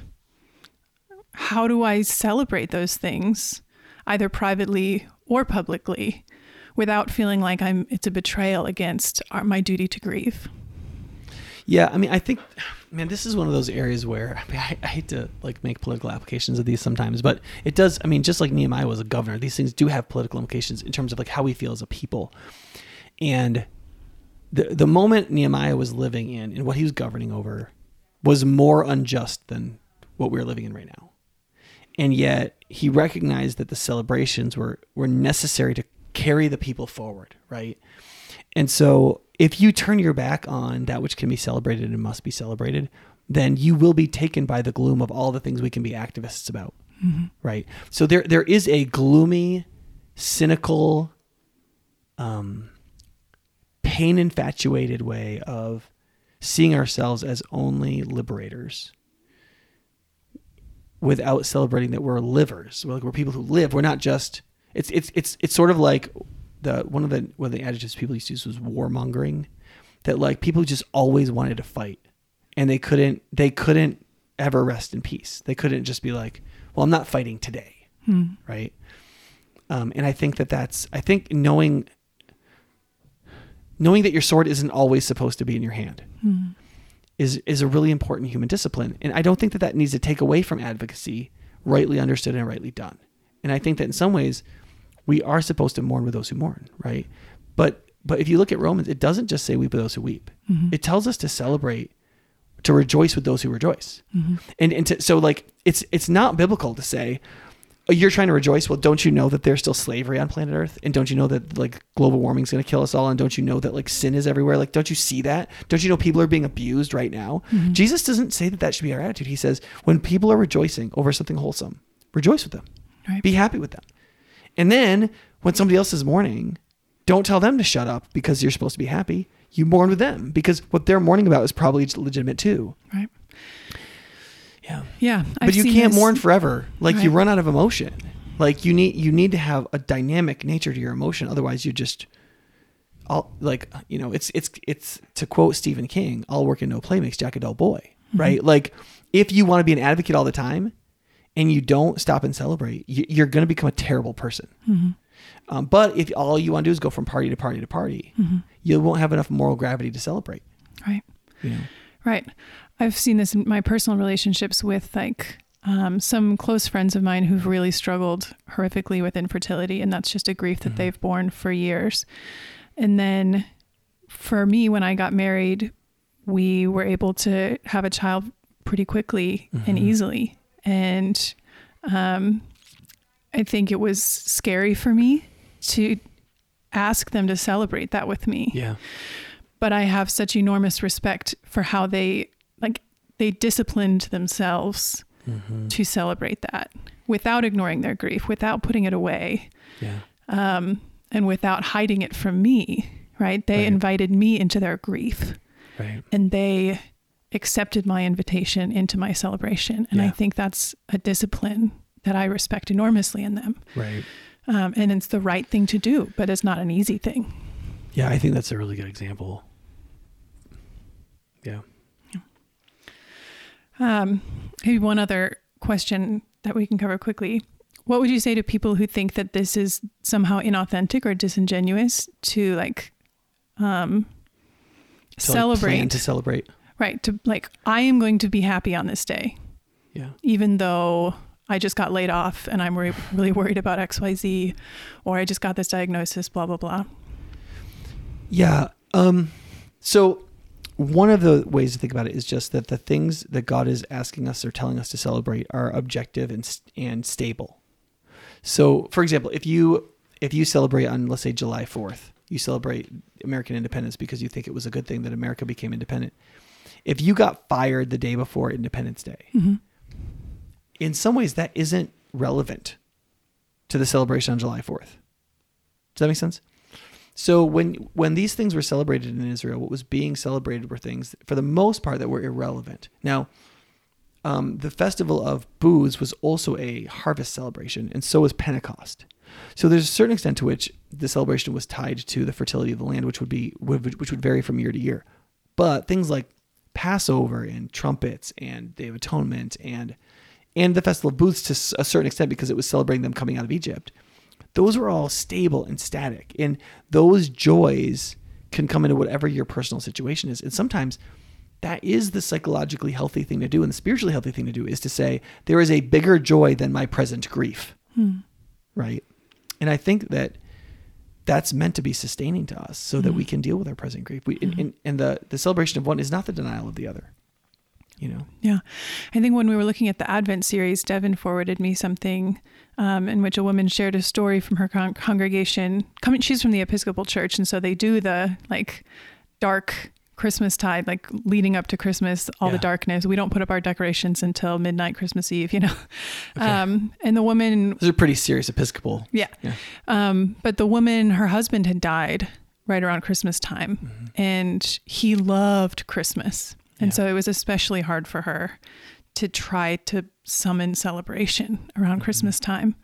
how do I celebrate those things, either privately or publicly, without feeling like I'm it's a betrayal against our, my duty to grieve? Yeah, I mean, I think, man, this is one of those areas where I, mean, I, I, hate to like make political applications of these sometimes, but it does. I mean, just like Nehemiah was a governor, these things do have political implications in terms of like how we feel as a people. And the the moment Nehemiah was living in and what he was governing over was more unjust than what we're living in right now and yet he recognized that the celebrations were were necessary to carry the people forward, right? And so if you turn your back on that which can be celebrated and must be celebrated, then you will be taken by the gloom of all the things we can be activists about. Mm-hmm. Right? So there there is a gloomy, cynical, um, pain infatuated way of seeing ourselves as only liberators without celebrating that we're livers. We're like we're people who live. We're not just. It's it's it's it's sort of like the one of the one of the adjectives people used to use was warmongering, that like people just always wanted to fight, and they couldn't they couldn't ever rest in peace. They couldn't just be like, well, I'm not fighting today, hmm. right? Um, and I think that that's I think knowing knowing that your sword isn't always supposed to be in your hand. Hmm is is a really important human discipline. And I don't think that that needs to take away from advocacy, rightly understood and rightly done. And I think that in some ways, we are supposed to mourn with those who mourn, right? But but if you look at Romans, it doesn't just say weep with those who weep. Mm-hmm. It tells us to celebrate, to rejoice with those who rejoice. Mm-hmm. And and to, so like it's it's not biblical to say, you're trying to rejoice. Well, don't you know that there's still slavery on planet Earth? And don't you know that like global warming is going to kill us all? And don't you know that like sin is everywhere? Like, don't you see that? Don't you know people are being abused right now? Mm-hmm. Jesus doesn't say that that should be our attitude. He says, when people are rejoicing over something wholesome, rejoice with them, Right. be happy with them. And then when somebody else is mourning, don't tell them to shut up because you're supposed to be happy. You mourn with them because what they're mourning about is probably legitimate too. Right. Yeah. Yeah. but I've you can't mourn forever. Like you run out of emotion. Like you need you need to have a dynamic nature to your emotion. Otherwise, you just all like you know it's it's it's to quote Stephen King, "All work and no play makes Jack a dull boy." Mm-hmm. Right? Like if you want to be an advocate all the time and you don't stop and celebrate, you- you're going to become a terrible person. Mm-hmm. Um, but if all you want to do is go from party to party to party, Mm-hmm. you won't have enough moral gravity to celebrate. Right. You know? Right. I've seen this in my personal relationships with like um, some close friends of mine who've really struggled horrifically with infertility, and that's just a grief that they've borne for years. And then for me, when I got married, we were able to have a child pretty quickly and easily. And um, I think it was scary for me to ask them to celebrate that with me Yeah. but I have such enormous respect for how they like they disciplined themselves Mm-hmm. to celebrate that without ignoring their grief, without putting it away, Yeah. um, and without hiding it from me. Right? They Right. invited me into their grief, Right. and they accepted my invitation into my celebration. And I think that's a discipline that I respect enormously in them. Right. Um, and it's the right thing to do, but it's not an easy thing. Yeah, I think that's a really good example. Yeah. Um, maybe one other question that we can cover quickly. What would you say to people who think that this is somehow inauthentic or disingenuous to like um, To, like, celebrate? plan to celebrate. right. To like, I am going to be happy on this day, Yeah. even though I just got laid off and I'm re- really worried about XYZ, or I just got this diagnosis, blah, blah, blah. Yeah. Um, so one of the ways to think about it is just that the things that God is asking us or telling us to celebrate are objective and and stable. So, for example, if you if you celebrate on let's say July 4th, you celebrate American independence because you think it was a good thing that America became independent. If you got fired the day before Independence Day, Mm-hmm. in some ways that isn't relevant to the celebration on July 4th. Does that make sense? So when when these things were celebrated in Israel, what was being celebrated were things for the most part that were irrelevant. Now, um, the festival of booths was also a harvest celebration, and so was Pentecost. So there's a certain extent to which the celebration was tied to the fertility of the land, which would be which would vary from year to year. But things like Passover and trumpets and Day of Atonement and and the festival of booths to a certain extent because it was celebrating them coming out of Egypt. Those were all stable and static, and those joys can come into whatever your personal situation is. And sometimes that is the psychologically healthy thing to do, and the spiritually healthy thing to do is to say there is a bigger joy than my present grief, hmm. right? And I think that that's meant to be sustaining to us so that we hmm. can deal with our present grief. We, and, hmm. and, and the, the celebration of one is not the denial of the other. You know, Yeah. I think when we were looking at the Advent series, Devin forwarded me something um, in which a woman shared a story from her con- congregation. Coming, she's from the Episcopal Church, and so they do the like dark Christmas tide, like leading up to Christmas, all the darkness. We don't put up our decorations until midnight Christmas Eve, you know. [LAUGHS] Um, and the woman, those are pretty serious Episcopal. yeah. Yeah. Um, but the woman, her husband had died right around Christmas time, Mm-hmm. and he loved Christmas. And Yeah. so it was especially hard for her to try to summon celebration around Mm-hmm. Christmas time.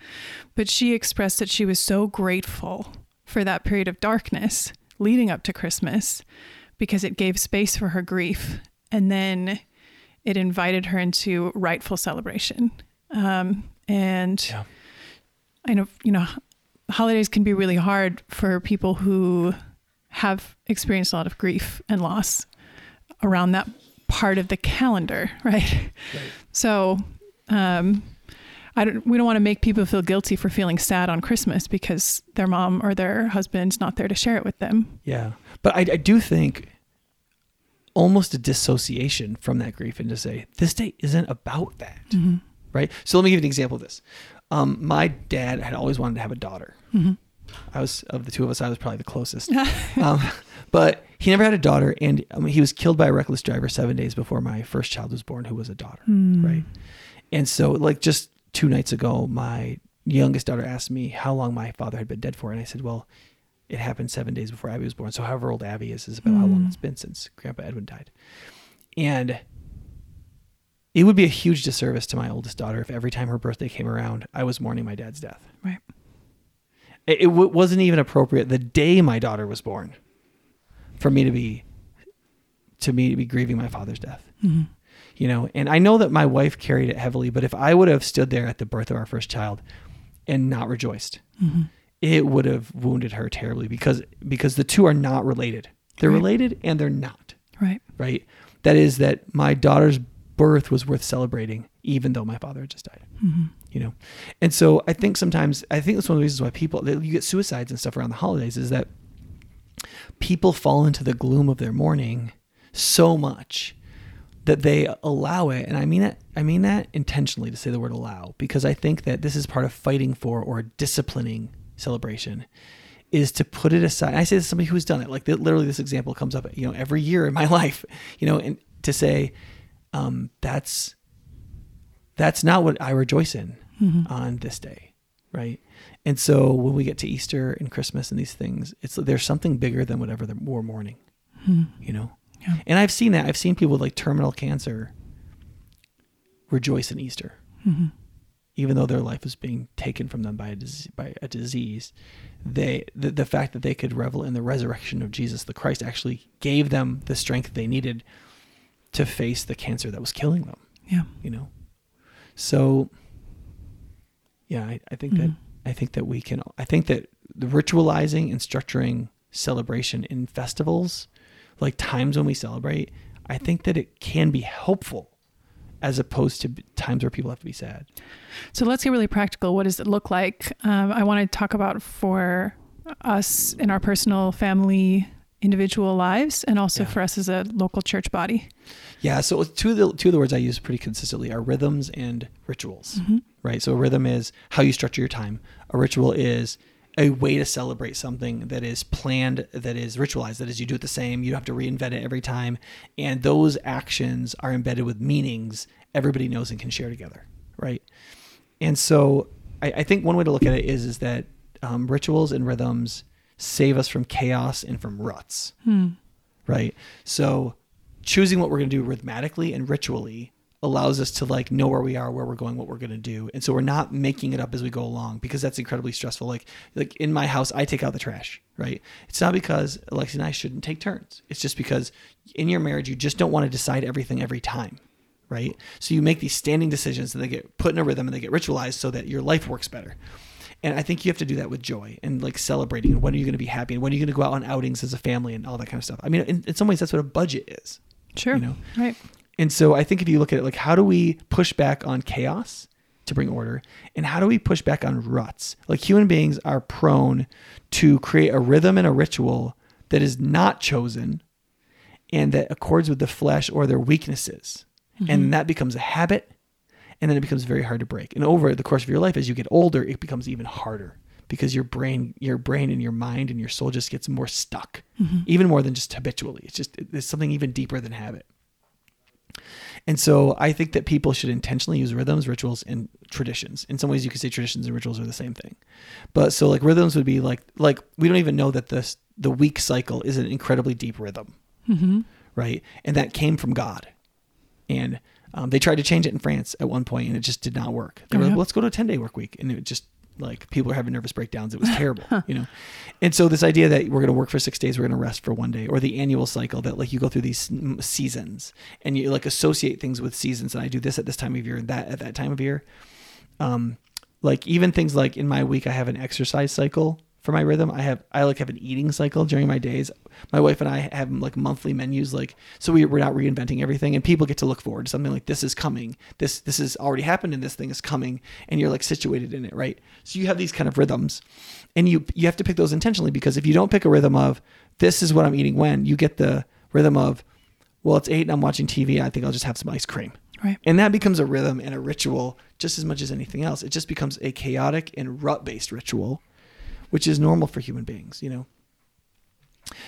But she expressed that she was so grateful for that period of darkness leading up to Christmas because it gave space for her grief. And then it invited her into rightful celebration. Um, and Yeah. I know, you know, holidays can be really hard for people who have experienced a lot of grief and loss around that part of the calendar, [LAUGHS] right? So, um, I don't, we don't want to make people feel guilty for feeling sad on Christmas because their mom or their husband's not there to share it with them. Yeah. But I, I do think almost a dissociation from that grief and to say, this day isn't about that. Right. So let me give you an example of this. Um, my dad had always wanted to have a daughter. I was of the two of us, I was probably the closest. [LAUGHS] um, but he never had a daughter, and I mean, he was killed by a reckless driver seven days before my first child was born, who was a daughter. Right. And so, like, just two nights ago, my youngest daughter asked me how long my father had been dead for. And I said, Well, it happened seven days before Abby was born. So, however old Abby is, is about how long it's been since Grandpa Edwin died. And it would be a huge disservice to my oldest daughter if every time her birthday came around, I was mourning my dad's death. Right. It, it w- wasn't even appropriate the day my daughter was born for me to be to me to be grieving my father's death. Mm-hmm. You know, and I know that my wife carried it heavily, but if I would have stood there at the birth of our first child and not rejoiced, mm-hmm. it would have wounded her terribly because because the two are not related. They're Right. related and they're not Right. right? That is that my daughter's birth was worth celebrating, even though my father had just died. Mm-hmm. You know, and so I think sometimes I think that's one of the reasons why people you get suicides and stuff around the holidays is that people fall into the gloom of their mourning so much that they allow it. And i mean that i mean that intentionally to say the word allow because i think that this is part of fighting for or disciplining celebration is to put it aside. I say this to somebody who's done it like literally this example comes up you know every year in my [LAUGHS] life you know and to say um, that's that's not what i rejoice in mm-hmm. on this day right? And so when we get to easter and christmas and these things it's there's something bigger than whatever the- we're mourning hmm. you know? Yeah. and i've seen that. I've seen people with like terminal cancer rejoice in easter mm-hmm. even though their life was being taken from them by a disease, by a disease. They the, the fact that they could revel in the resurrection of jesus the christ actually gave them the strength they needed to face the cancer that was killing them Yeah. you know so yeah i, I think that i think that we can i think that the ritualizing and structuring celebration in festivals like times when we celebrate i think that it can be helpful as opposed to times where people have to be sad So let's get really practical. What does it look like? Um, I want to talk about for us in our personal, family, individual lives, and also Yeah. for us as a local church body. Yeah, so two of the two of the words I use pretty consistently are rhythms and rituals. Right? So a rhythm is how you structure your time. A ritual is a way to celebrate something that is planned, that is ritualized, that is you do it the same, you don't have to reinvent it every time. And those actions are embedded with meanings everybody knows and can share together. Right. And so I, I think one way to look at it is is that um, rituals and rhythms save us from chaos and from ruts right? So choosing what we're going to do rhythmatically and ritually allows us to like know where we are, where we're going, what we're going to do. And so we're not making it up as we go along because that's incredibly stressful. Like like in my house, I take out the trash, right? It's not because Alexi and I shouldn't take turns. It's just because in your marriage you just don't want to decide everything every time. Right. So you make these standing decisions and they get put in a rhythm and they get ritualized so that your life works better. And I think you have to do that with joy and like celebrating. And when are you going to be happy? And when are you going to go out on outings as a family and all that kind of stuff? I mean, in, in some ways, that's what a budget is. Sure. You know. Right. And so I think if you look at it, like, how do we push back on chaos to bring order? And how do we push back on ruts? Like, human beings are prone to create a rhythm and a ritual that is not chosen and that accords with the flesh or their weaknesses. And mm-hmm. that becomes a habit. And then it becomes very hard to break. And over the course of your life, as you get older, it becomes even harder because your brain, your brain and your mind and your soul just gets more stuck, even more than just habitually. It's just, there's something even deeper than habit. And so I think that people should intentionally use rhythms, rituals, and traditions. In some ways, you could say traditions and rituals are the same thing. But so like rhythms would be like like we don't even know that this the week cycle is an incredibly deep rhythm, right? And that came from God. And um, they tried to change it in France at one point, and it just did not work. They Oh, were like, yeah. let's go to a ten day work week, and it just like people were having nervous breakdowns. It was terrible, [LAUGHS] you know. And so this idea that we're going to work for six days, we're going to rest for one day, or the annual cycle that like you go through these seasons and you like associate things with seasons. And I do this at this time of year and that at that time of year. Um, like even things like in my week, I have an exercise cycle for my rhythm. I have I like have an eating cycle during my days. My wife and I have like monthly menus, like so we, we're not reinventing everything, and people get to look forward to something like this is coming. This this has already happened, and this thing is coming, and you're like situated in it, right? So you have these kind of rhythms, and you you have to pick those intentionally because if you don't pick a rhythm of this is what I'm eating when, you get the rhythm of well it's eight and I'm watching TV. I think I'll just have some ice cream. Right. And that becomes a rhythm and a ritual just as much as anything else. It just becomes a chaotic and rut based ritual, which is normal for human beings, you know.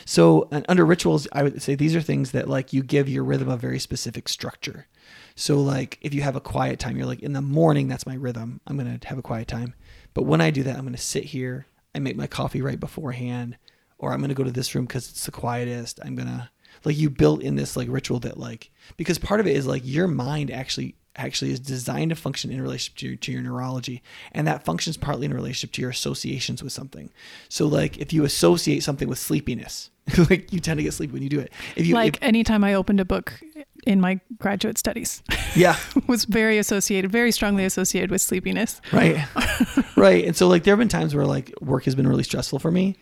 So under rituals, I would say these are things that like you give your rhythm a very specific structure. So like if you have a quiet time, you're like in the morning, that's my rhythm. I'm gonna have a quiet time. But when I do that, I'm gonna sit here. I make my coffee right beforehand, or I'm gonna go to this room because it's the quietest. I'm gonna like you built in this like ritual that like because part of it is like your mind actually actually is designed to function in relationship to your, to your neurology. And that functions partly in relationship to your associations with something. So like if you associate something with sleepiness [LAUGHS] like you tend to get sleepy when you do it. If you like if, anytime I opened a book in my graduate studies yeah. [LAUGHS] was very associated, very strongly associated with sleepiness. right. [LAUGHS] Right. And so like there have been times where like work has been really stressful for me.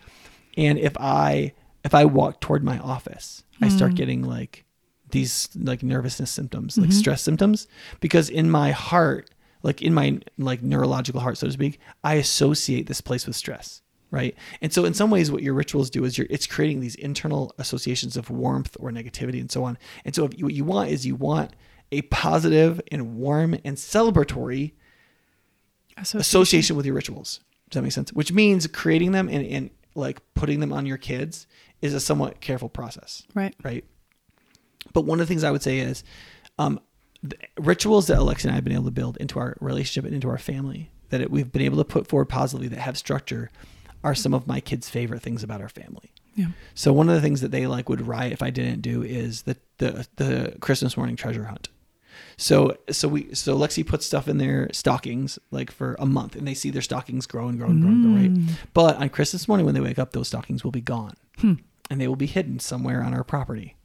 And if i if i walk toward my office i start mm. getting like these like nervousness symptoms like mm-hmm. stress symptoms because in my heart like in my like neurological heart so to speak i associate this place with stress right and so in some ways what your rituals do is you're it's creating these internal associations of warmth or negativity and so on and so if you, what you want is you want a positive and warm and celebratory association with your rituals. Does that make sense? Which means creating them and, and like putting them on your kids is a somewhat careful process, Right. right? But one of the things I would say is um, the rituals that Alexi and I have been able to build into our relationship and into our family that it, we've been able to put forward positively that have structure are some of my kids' favorite things about our family. Yeah. So one of the things that they like would riot if I didn't do is the the the Christmas morning treasure hunt. So so we so Lexi puts stuff in their stockings like for a month, and they see their stockings grow and grow and grow and grow, right? But on Christmas morning when they wake up, those stockings will be gone, and they will be hidden somewhere on our property.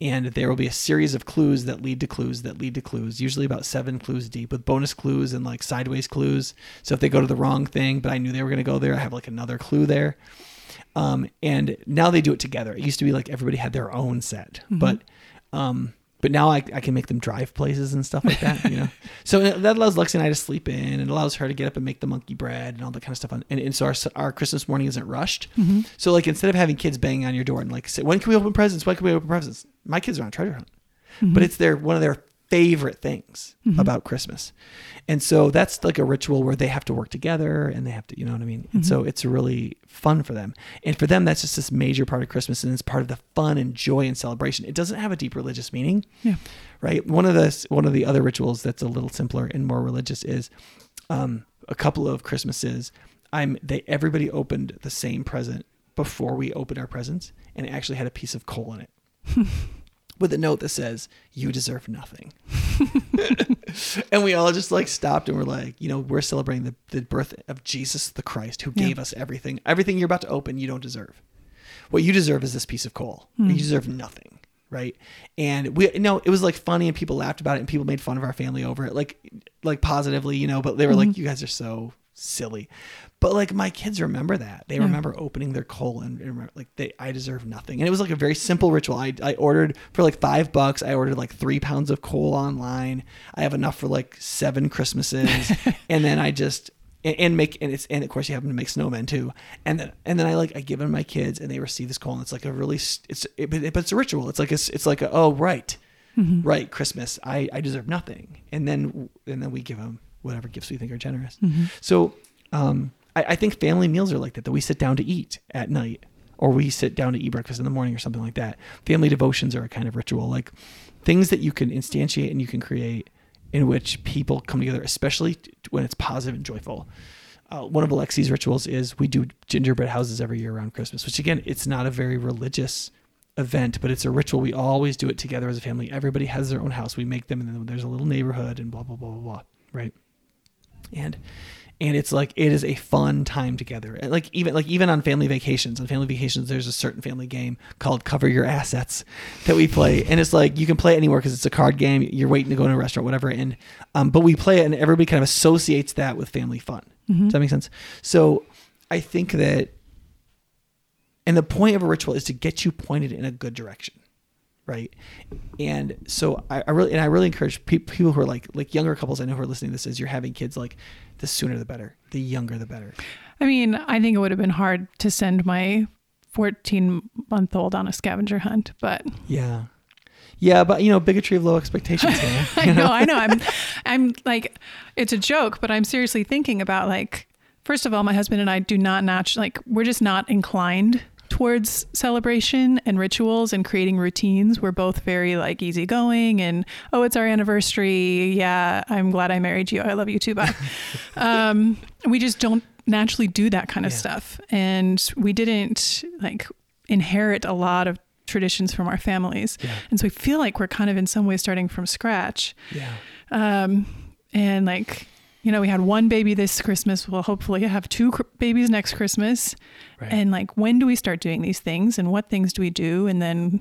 And there will be a series of clues that lead to clues that lead to clues, usually about seven clues deep, with bonus clues and like sideways clues. So if they go to the wrong thing, but I knew they were going to go there, I have like another clue there. Um, and now they do it together. It used to be like everybody had their own set, but um, but now I, I can make them drive places and stuff like that. You know, [LAUGHS] so that allows Lexi and I to sleep in, and allows her to get up and make the monkey bread and all that kind of stuff. On, and, and so our our Christmas morning isn't rushed. Mm-hmm. So like instead of having kids banging on your door and like say, when can we open presents? When can we open presents? My kids are on a treasure hunt, mm-hmm. but it's their one of their favorite things about Christmas. And so that's like a ritual where they have to work together and they have to, you know what I mean? And so it's really fun for them. And for them, that's just this major part of Christmas and it's part of the fun and joy and celebration. It doesn't have a deep religious meaning. Yeah. Right. One of the, one of the other rituals that's a little simpler and more religious is um, a couple of Christmases. I'm, they, everybody opened the same present before we opened our presents and it actually had a piece of coal in it. [LAUGHS] with a note that says you deserve nothing. [LAUGHS] And we all just like stopped and we're like you know we're celebrating the, the birth of jesus the christ who Yeah. gave us everything. Everything you're about to open you don't deserve. What you deserve is this piece of coal. You hmm. deserve nothing. Right? And we you know it was like funny and people laughed about it and people made fun of our family over it like like positively you know but they were hmm. like you guys are so silly. But like my kids remember that. They Yeah. remember opening their coal and, and remember, like they i deserve nothing. And it was like a very simple ritual. I, I ordered for like five bucks i ordered like three pounds of coal online. I have enough for like seven christmases. [LAUGHS] And then i just and, and make and it's and of course you happen to make snowmen too. And then and then i like i give them my kids and they receive this coal and it's like a really it's it, but it- but it's a ritual. It's like a, s- it's like a, oh right. Mm-hmm. Right christmas. I i deserve nothing. And then and then we give them whatever gifts we think are generous so um I, I think family meals are like that that we sit down to eat at night or we sit down to eat breakfast in the morning or something like that family devotions are a kind of ritual like things that you can instantiate and you can create in which people come together especially when it's positive and joyful uh, one of Alexi's rituals is we do gingerbread houses every year around Christmas, which again, it's not a very religious event, but it's a ritual. We always do it together as a family. Everybody has their own house. We make them, and then there's a little neighborhood, and blah blah blah blah blah. Right? And and it's like it is a fun time together. Like even like even on family vacations. On family vacations, there's a certain family game called Cover Your Assets that we play, and it's like you can play it anywhere because it's a card game. You're waiting to go to a restaurant, whatever. And um, but we play it, and everybody kind of associates that with family fun. Does that make sense? So I think that, and the point of a ritual is to get you pointed in a good direction, right? And so I, I really and I really encourage pe- people who are like like younger couples I know who are listening to this is you're having kids like the sooner the better, the younger the better. I mean, I think it would have been hard to send my 14 month old on a scavenger hunt, but Yeah. Yeah, but you know, bigotry of low expectations. [LAUGHS] man. I know, I know. [LAUGHS] I'm, I'm like, it's a joke, but I'm seriously thinking about like, first of all, my husband and I do not naturally like, we're just not inclined towards celebration and rituals and creating routines. We're both very like easygoing and oh, it's our anniversary. Yeah, I'm glad I married you. I love you too. Bye. [LAUGHS] um, we just don't naturally do that kind of Yeah. stuff, and we didn't like inherit a lot of traditions from our families, Yeah. and so we feel like we're kind of in some way starting from scratch. Yeah. Um, and like, you know, we had one baby this Christmas. We'll hopefully have two cr- babies next Christmas. Right. And like, when do we start doing these things and what things do we do? And then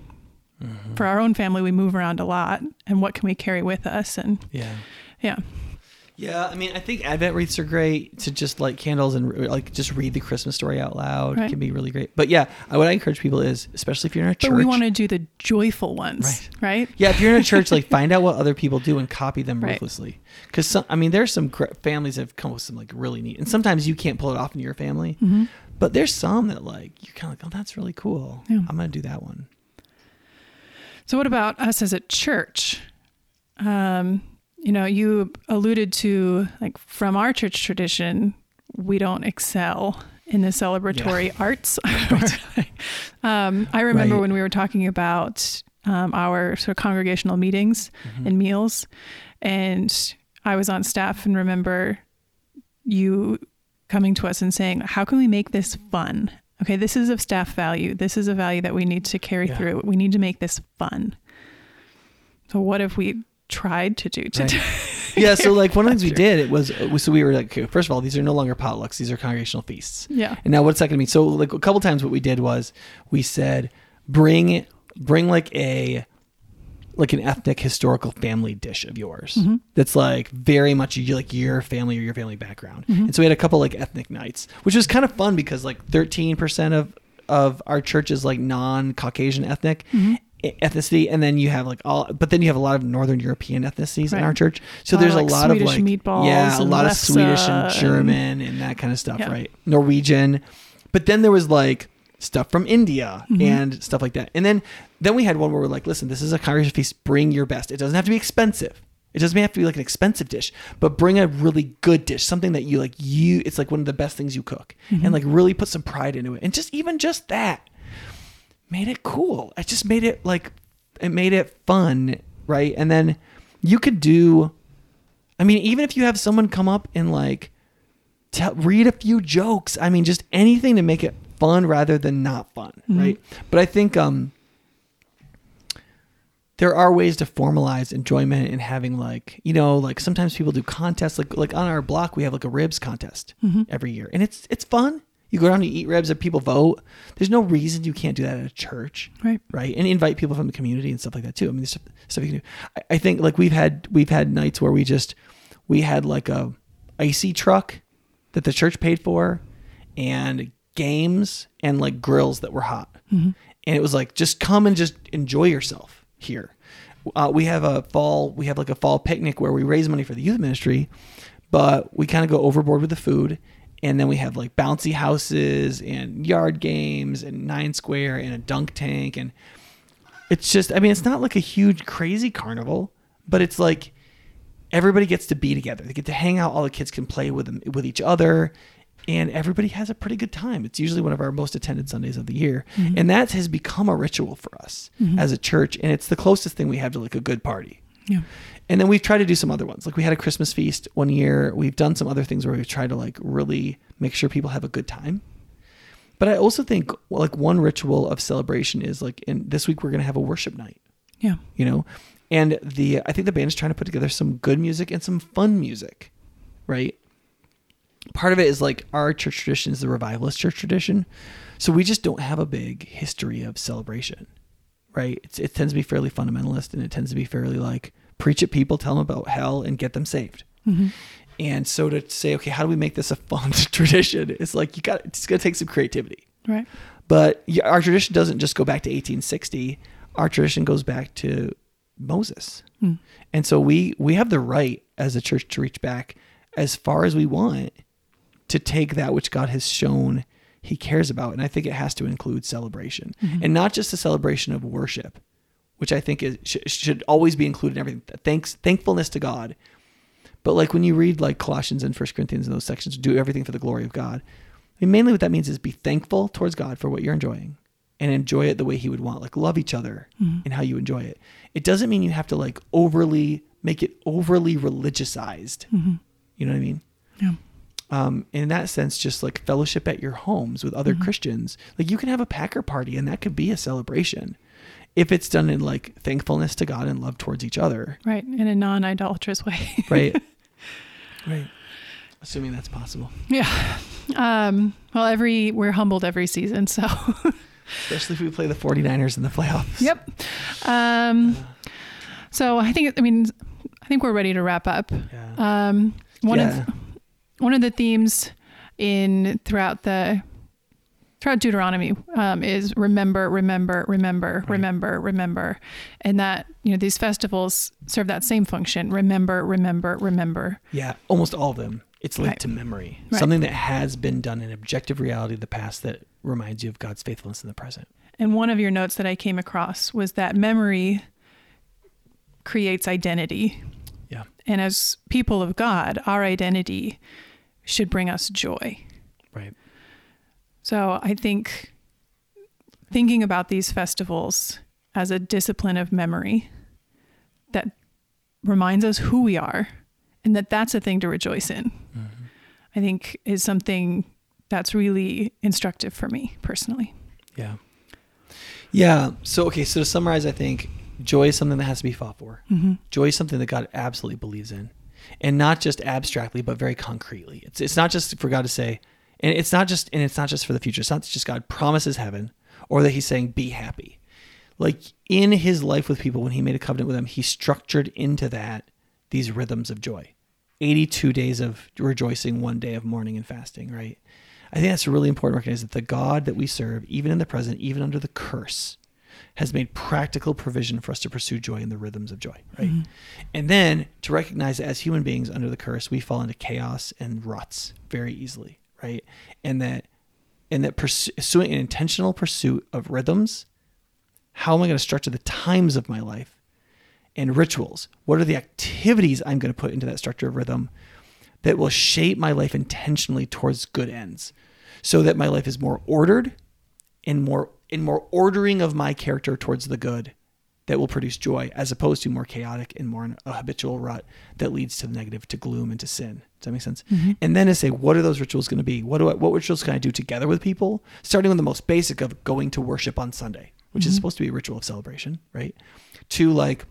Mhm. for our own family, we move around a lot. And what can we carry with us? And yeah. yeah, Yeah, I mean, I think Advent wreaths are great to just light candles and like just read the Christmas story out loud. Right. can be really great. But yeah, what I encourage people is, especially if you're in a church, but we want to do the joyful ones, right? Right? yeah, if you're in a church, like [LAUGHS] find out what other people do and copy them Right. ruthlessly. Because some, I mean, there's some gr- families that have come up with some like really neat, and sometimes you can't pull it off in your family, hmm but there's some that like you're kind of like, oh, that's really cool. Yeah. I'm gonna do that one. So, what about us as a church? Um, you know, you alluded to like from our church tradition, we don't excel in the celebratory arts. [LAUGHS] [LAUGHS] um, I remember Right. when we were talking about um, our sort of congregational meetings Mhm. and meals, and I was on staff and remember you coming to us and saying, "How can we make this fun?" Okay, this is a staff value. This is a value that we need to carry Yeah. through. We need to make this fun. So, what if we tried to do to? Right. [LAUGHS] yeah, so like one of the things we did it was so we were like, okay, first of all, these are no longer potlucks; these are congregational feasts. yeah. And now what's that going to mean? So like a couple times what we did was we said bring bring like a like an ethnic historical family dish of yours Mhm. that's like very much like your family or your family background. Mhm. And so we had a couple like ethnic nights, which was kind of fun because like 13% of of our church is like non-Caucasian ethnic Mhm. Ethnicity and then you have like all but then you have a lot of northern European ethnicities in our church. So A there's of, a lot Swedish of like meatballs yeah, a lot of Swedish and lefse and- German and that kind of stuff, Yeah. right? Norwegian. But then there was like stuff from India Mhm. and stuff like that. And then then we had one where we're like, listen, this is a congregation feast. Bring your best. It doesn't have to be expensive. It doesn't have to be like an expensive dish, but bring a really good dish, something that you like. You, it's like one of the best things you cook, Mhm. and like really put some pride into it. And just even just that made it cool. It just made it like it made it fun, right? And then you could do. I mean, even if you have someone come up and like tell, read a few jokes. I mean, just anything to make it fun rather than not fun, Mhm. right? But I think um there are ways to formalize enjoyment and having like you know like sometimes people do contests like like on our block we have like a ribs contest Mhm. every year and it's it's fun you go down and eat ribs and people vote. There's no reason you can't do that at a church Right. right? And invite people from the community and stuff like that too. I mean there's stuff, stuff you can do. I, I think like we've had we've had nights where we just we had like a icy truck that the church paid for and games and like grills that were hot. Mhm. and it was like just come and just enjoy yourself here. Uh, we have a fall we have like a fall picnic where we raise money for the youth ministry but we kind of go overboard with the food and then we have like bouncy houses and yard games and nine square and a dunk tank. And it's just i mean it's not like a huge crazy carnival but it's like everybody gets to be together. They get to hang out. All the kids can play with them with each other. And everybody has a pretty good time. It's usually one of our most attended sundays of the year. Mhm. and that has become a ritual for us Mhm. as a church. And it's the closest thing we have to like a good party. Yeah. And then we've tried to do some other ones. Like we had a Christmas feast one year. We've done some other things where we've tried to like really make sure people have a good time. But I also think like one ritual of celebration is like in this week we're going to have a worship night, Yeah. you know? And the I think the band is trying to put together some good music and some fun music, right? Part of it is like our church tradition is the revivalist church tradition. So we just don't have a big history of celebration, right? It's, it tends to be fairly fundamentalist and it tends to be fairly like preach at people, tell them about hell, and get them saved. Mhm. And so to say, okay, how do we make this a fun [LAUGHS] tradition? It's like you got it's gonna take some creativity. Right. But our tradition doesn't just go back to 1860. Our tradition goes back to Moses, Hmm. and so we we have the right as a church to reach back as far as we want to take that which God has shown He cares about, and I think it has to include celebration, Mhm. and not just a celebration of worship, which I think is sh- should always be included in everything. Thanks, thankfulness to God. But like when you read like Colossians and First Corinthians and those sections, do everything for the glory of God. I mean, mainly what that means is be thankful towards God for what you're enjoying and enjoy it the way He would want. Like love each other Mm-hmm. and how you enjoy it. It doesn't mean you have to like overly make it overly religiousized. You know what I mean? Mm-hmm. Yeah. um, in that sense, just like fellowship at your homes with other Christians. Like you can have a Packer party and that could be a celebration if it's done in like thankfulness to God and love towards each other. Right. In a non idolatrous way. Right. [LAUGHS] right. Assuming that's possible. yeah. Um, well, every, we're humbled every season. So, [LAUGHS] Especially if we play the 49ers in the playoffs. yep. Um, so I think, I mean, I think we're ready to wrap up. Yeah. Um, one Yeah. of one of the themes in throughout the throughout Deuteronomy um, is remember, remember, remember, Right. remember, remember, and that you know these festivals serve that same function. Remember, remember, remember. Yeah. Almost all of them. It's linked Right. to memory. Right. Something that has been done in objective reality of the past that reminds you of God's faithfulness in the present. And one of your notes that I came across was that memory creates identity. Yeah. And as people of God, our identity should bring us joy. So I think thinking about these festivals as a discipline of memory that reminds us who we are and that that's a thing to rejoice in, I think is something that's really instructive for me personally. Yeah. Yeah. So, okay. So to summarize, I think joy is something that has to be fought for. Mm-hmm. Joy is something that God absolutely believes in, and not just abstractly, but very concretely. It's it's not just for God to say, and it's not just and it's not just for the future. It's not just God promises heaven, or that He's saying be happy. Like in His life with people, when He made a covenant with them, He structured into that these rhythms of joy. 82 days of rejoicing, one day of mourning and fasting, right? I think that's really important to recognize that the God that we serve, even in the present, even under the curse, has made practical provision for us to pursue joy in the rhythms of joy, right? Mm-hmm. And then to recognize that as human beings under the curse, we fall into chaos and ruts very easily, right? And that and that pursuing an intentional pursuit of rhythms, how am I going to structure the times of my life and rituals? What are the activities I'm going to put into that structure of rhythm that will shape my life intentionally towards good ends so that my life is more ordered and more in more ordering of my character towards the good that will produce joy as opposed to more chaotic and more a habitual rut that leads to the negative to gloom and to sin does that make sense? Mm-hmm. And then to say what are those rituals going to be? What do I, what rituals can i do together with people? Starting with the most basic of going to worship on sunday which is mm-hmm. supposed to be a ritual of celebration right? To like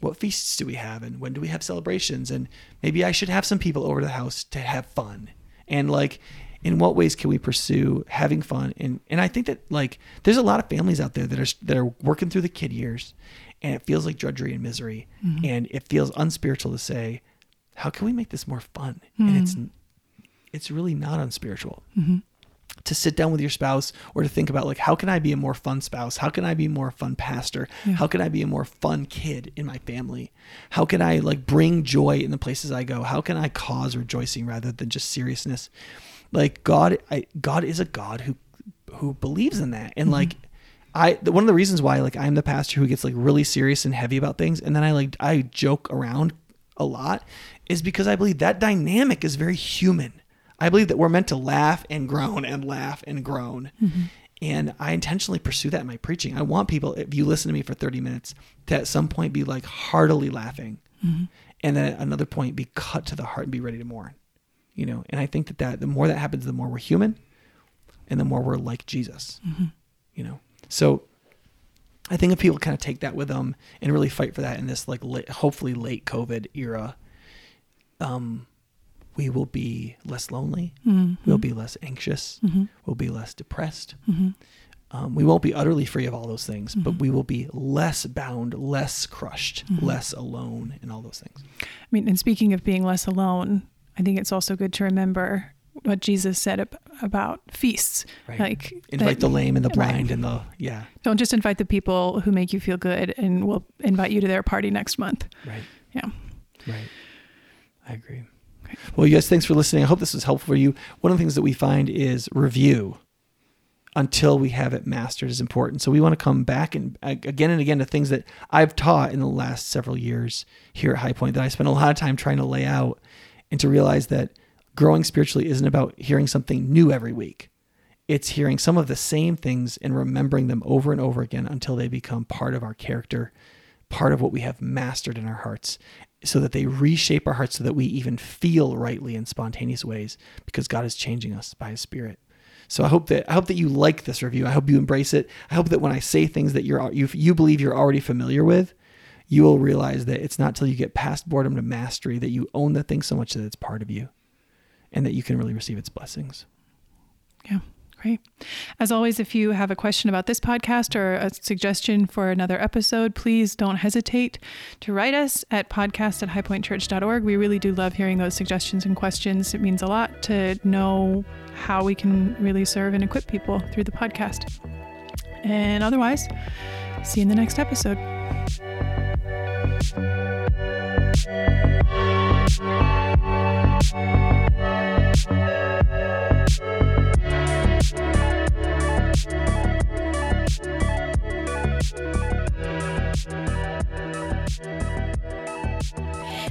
what feasts do we have and when do we have celebrations? And maybe I should have some people over to the house to have fun. And like in what ways can we pursue having fun? And and I think that like there's a lot of families out there that are that are working through the kid years and it feels like drudgery and misery. Mm-hmm. And it feels unspiritual to say how can we make this more fun and it's hmm. it's really not unspiritual mm-hmm. to sit down with your spouse or to think about like how can I be a more fun spouse? How can I be a more fun pastor? How can I be a more fun kid in my family? How can I like bring joy in the places I go? How can I cause rejoicing rather than just seriousness? Like God I God is a God who who believes in that. And mm-hmm. like I one of the reasons why like I'm the pastor who gets like really serious and heavy about things and then I like I joke around a lot is because I believe that dynamic is very human. I believe that we're meant to laugh and groan and laugh and groan. Mm-hmm. And I intentionally pursue that in my preaching. I want people, if you listen to me for 30 minutes, to at some point be like heartily laughing. Mm-hmm. And then at another point be cut to the heart and be ready to mourn. You know, and I think that, that the more that happens, the more we're human and the more we're like Jesus. Mm-hmm. You know, so I think if people kind of take that with them and really fight for that in this like late, hopefully late COVID era, um, we will be less lonely. Mm-hmm. We'll be less anxious. Mm-hmm. We'll be less depressed. Mm-hmm. Um, we won't be utterly free of all those things, but we will be less bound, less crushed, less alone, and all those things. I mean, and speaking of being less alone, I think it's also good to remember what Jesus said ab- about feasts. Right. Like Invite that- the lame and the Right. blind and the yeah, Don't just invite the people who make you feel good and we'll invite you to their party next month. right. Yeah. Right. I agree. Well, you guys, thanks for listening. I hope this was helpful for you. One of the things that we find is review. until we have it mastered is important. So we want to come back and again and again to things that I've taught in the last several years here at High Point that I spent a lot of time trying to lay out and to realize that growing spiritually isn't about hearing something new every week. It's hearing some of the same things and remembering them over and over again until they become part of our character, part of what we have mastered in our hearts, so that they reshape our hearts so that we even feel rightly in spontaneous ways because God is changing us by his spirit. So I hope that I hope that you like this review. I hope you embrace it. I hope that when I say things that you're you you believe you're already familiar with, you will realize that it's not till you get past boredom to mastery that you own the thing so much that it's part of you, and that you can really receive its blessings. Great. As always, if you have a question about this podcast or a suggestion for another episode, please don't hesitate to write us at podcast at highpointchurch.org. We really do love hearing those suggestions and questions. It means a lot to know how we can really serve and equip people through the podcast. And otherwise, see you in the next episode.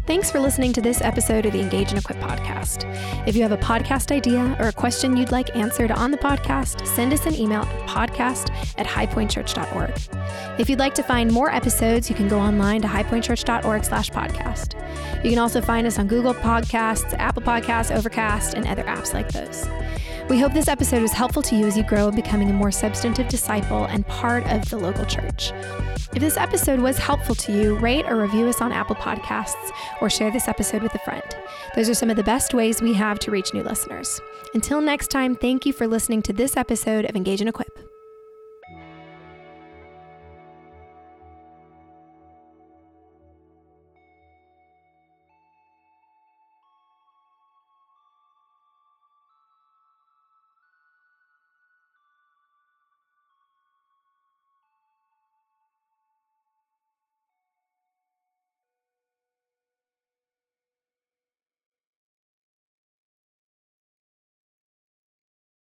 Thanks for listening to this episode of the Engage and Equip podcast. If you have a podcast idea or a question you'd like answered on the podcast, send us an email at podcast at highpointchurch.org. If you'd like to find more episodes, you can go online to highpointchurch.org slash podcast. You can also find us on Google Podcasts, Apple Podcasts, Overcast, and other apps like those. We hope this episode was helpful to you as you grow in becoming a more substantive disciple and part of the local church. If this episode was helpful to you, rate or review us on Apple Podcasts or share this episode with a friend. Those are some of the best ways we have to reach new listeners. Until next time, thank you for listening to this episode of Engage and Equip.